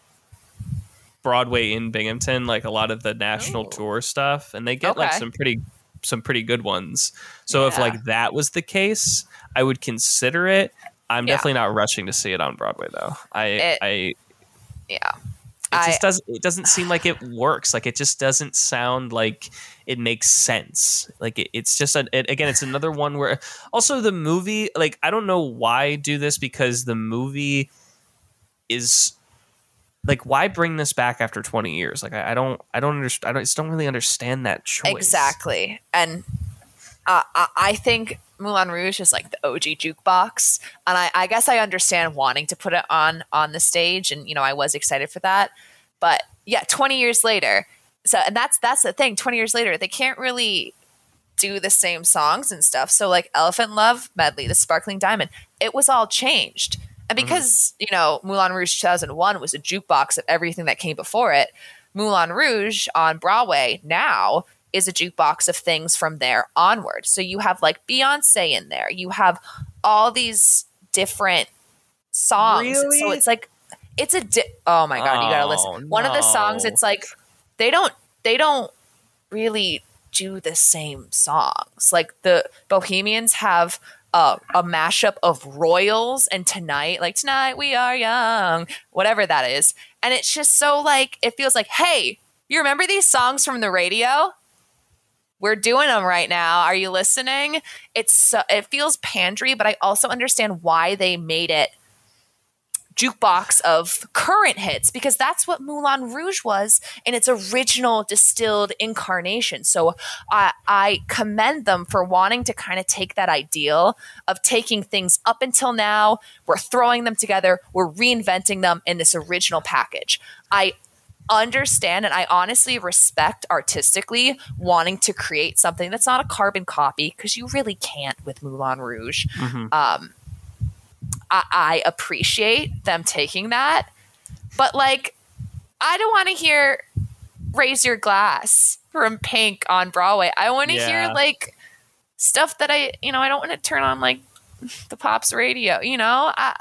Broadway in Binghamton, like a lot of the national Ooh. tour stuff, and they get like some pretty some pretty good ones. So if like that was the case, I would consider it. I'm Yeah. definitely not rushing to see it on Broadway though. I It- I Yeah. it I- just doesn't it doesn't seem like it works like it just doesn't sound like it makes sense like it, it's just a, it, again it's another one where also the movie like i don't know why do this because the movie is like why bring this back after 20 years like i, I don't i don't understand i don't, just don't really understand that choice Exactly. And uh, I, I think Moulin Rouge is like the OG jukebox, and I, I guess I understand wanting to put it on on the stage, and you know I was excited for that. But yeah, twenty years later, so and that's that's the thing. Twenty years later, they can't really do the same songs and stuff. So like Elephant Love medley, the Sparkling Diamond, it was all changed. And mm-hmm. because you know Moulin Rouge 2001 was a jukebox of everything that came before it, Moulin Rouge on Broadway now is a jukebox of things from there onward. So you have like Beyonce in there. You have all these different songs. So it's like it's a di- oh my god, you got to Oh, listen. One of the songs it's like they don't they don't really do the same songs. Like the Bohemians have a, a mashup of Royals and Tonight, like Tonight We Are Young, whatever that is. And it's just so like, it feels like, hey, you remember these songs from the radio? we're doing them right now. Are you listening? It's so, it feels pandry, but I also understand why they made it jukebox of current hits because that's what Moulin Rouge was in its original distilled incarnation. So I, I commend them for wanting to kind of take that ideal of taking things up until now, we're throwing them together, we're reinventing them in this original package. I understand and I honestly respect artistically wanting to create something that's not a carbon copy because you really can't with Moulin Rouge. Um, I, I appreciate them taking that, but like, I don't want to hear "Raise Your Glass" from Pink on Broadway. I want to Yeah. hear like stuff that I, you know, I don't want to turn on like [LAUGHS] the pops radio. You know, I,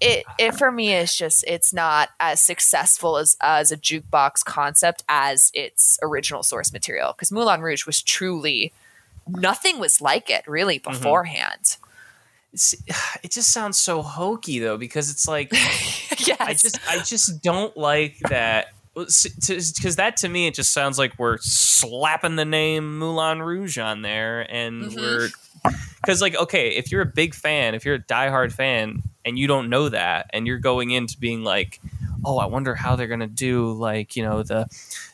it it for me is just it's not as successful as as a jukebox concept as its original source material because Moulin Rouge was truly nothing was like it really mm-hmm. beforehand. It's, [SIGHS] it just sounds so hokey though because it's like [LAUGHS] yes. I just I just don't like that because that to me it just sounds like we're slapping the name Moulin Rouge on there and Mhm. we're because like okay if you're a big fan if you're a diehard fan and you don't know that and you're going into being like oh I wonder how they're gonna do like you know the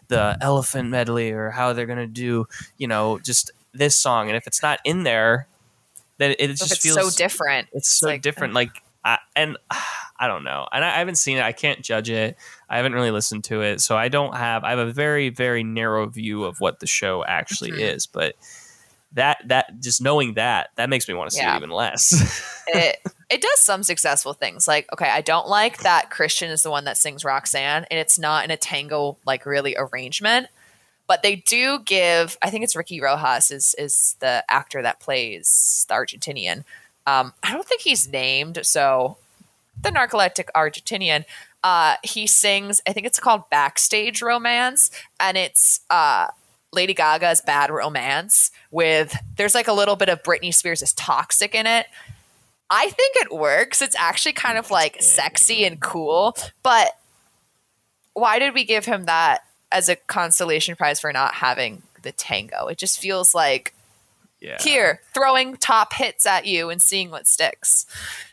the elephant medley or how they're gonna do you know just this song and if it's not in there then it, just it's feels so different. it's so like- different like I, and [SIGHS] i don't know and I, I haven't seen it i can't judge it i haven't really listened to it so i don't have i have a very very narrow view of what the show actually Mhm. is but that that just knowing that that makes me want to see Yeah. it even less [LAUGHS] it it does some successful things. Like, okay, I don't like that Christian is the one that sings Roxanne, and it's not in a tango like really arrangement. But they do give. I think it's Ricky Rojas is is the actor that plays the Argentinian. Um, I don't think he's named, so the narcoleptic Argentinian. Uh, he sings. I think it's called Backstage Romance, and it's uh, Lady Gaga's Bad Romance. With there's like a little bit of Britney Spears' is Toxic in it. I think it works. It's actually kind of like sexy and cool. But why did we give him that as a consolation prize for not having the tango? It just feels like yeah here throwing top hits at you and seeing what sticks.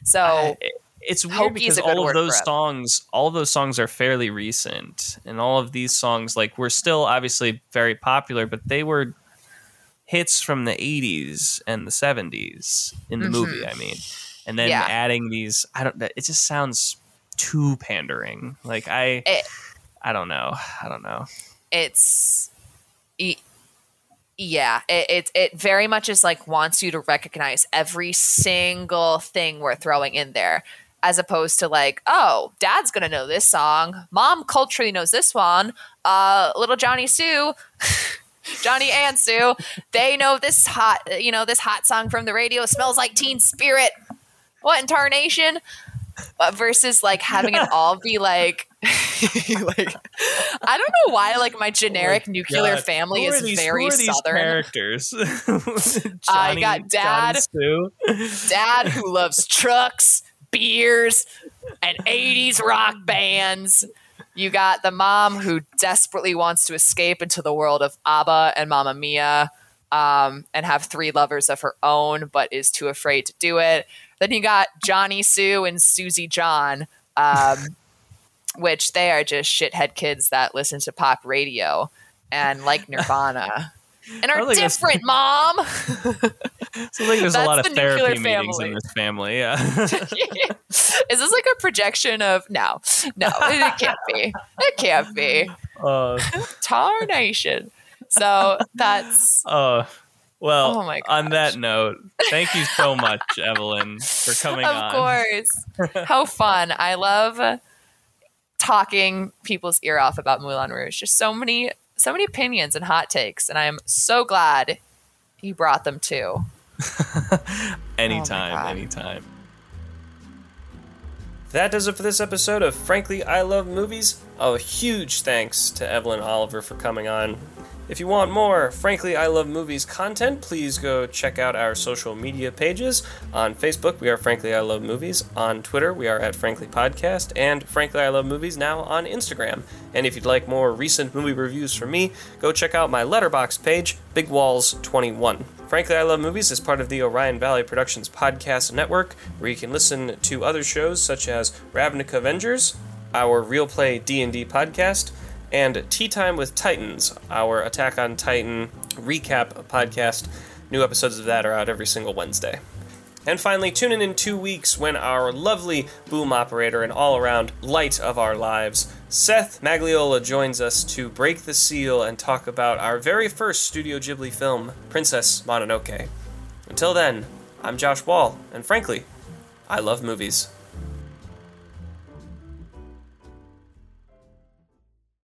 So I- it's weird because all of those songs all of those songs are fairly recent and all of these songs like were still obviously very popular but they were hits from the 80s and the 70s in the Mhm. movie i mean and then Yeah. adding these i don't it just sounds too pandering like i It- i don't know. I don't know. It's yeah it, it it very much is like wants you to recognize every single thing we're throwing in there as opposed to like oh dad's gonna know this song. Mom culturally knows this one. Uh little johnny sue [LAUGHS] johnny and sue they know this hot you know this hot song from the radio. Smells like teen spirit. What in tarnation uh, versus like having it [LAUGHS] all be like [LAUGHS] like I don't know why like my generic nuclear God. family is these- very who are these southern. characters [LAUGHS] I got dad. Dad who loves trucks, beers, and 80s rock bands. You got the mom who desperately wants to escape into the world of ABBA and Mamma Mia um, and have three lovers of her own, but is too afraid to do it. Then you got Johnny Sue and Susie John, um, which they are just shithead kids that listen to pop radio and like [LAUGHS] Nirvana. And are think that's- different, mom. [LAUGHS] Sounds like there's a lot of the therapy meetings family. in this family. Yeah. [LAUGHS] Is this like a projection of no, no, it can't be. It can't be. uh, Tarnation. So that's uh, well, Oh my on that note, thank you so much, Evelyn, for coming of on. Of course. How fun. I love talking people's ear off about Moulin Rouge. Just so many so many opinions and hot takes, and I'm so glad you brought them too. [LAUGHS] anytime, Oh anytime. That does it for this episode of Frankly I Love Movies. A huge thanks to Evelyn Oliver for coming on. If you want more Frankly I Love Movies content, please go check out our social media pages. On Facebook, we are Frankly I Love Movies. On Twitter, we are at Frankly Podcast. And Frankly I Love Movies now on Instagram. And if you'd like more recent movie reviews from me, go check out my Letterboxd page, Big Walls 21. Frankly I Love Movies is part of the Orion Valley Productions podcast network, where you can listen to other shows such as Ravnica Avengers, our Real Play D&D podcast, and Tea Time with Titans, our Attack on Titan recap podcast. New episodes of that are out every single Wednesday. And finally, tune in in two weeks when our lovely boom operator and all around light of our lives, Seth Magliola, joins us to break the seal and talk about our very first Studio Ghibli film, Princess Mononoke. Until then, I'm Josh Wahl, and frankly, I love movies.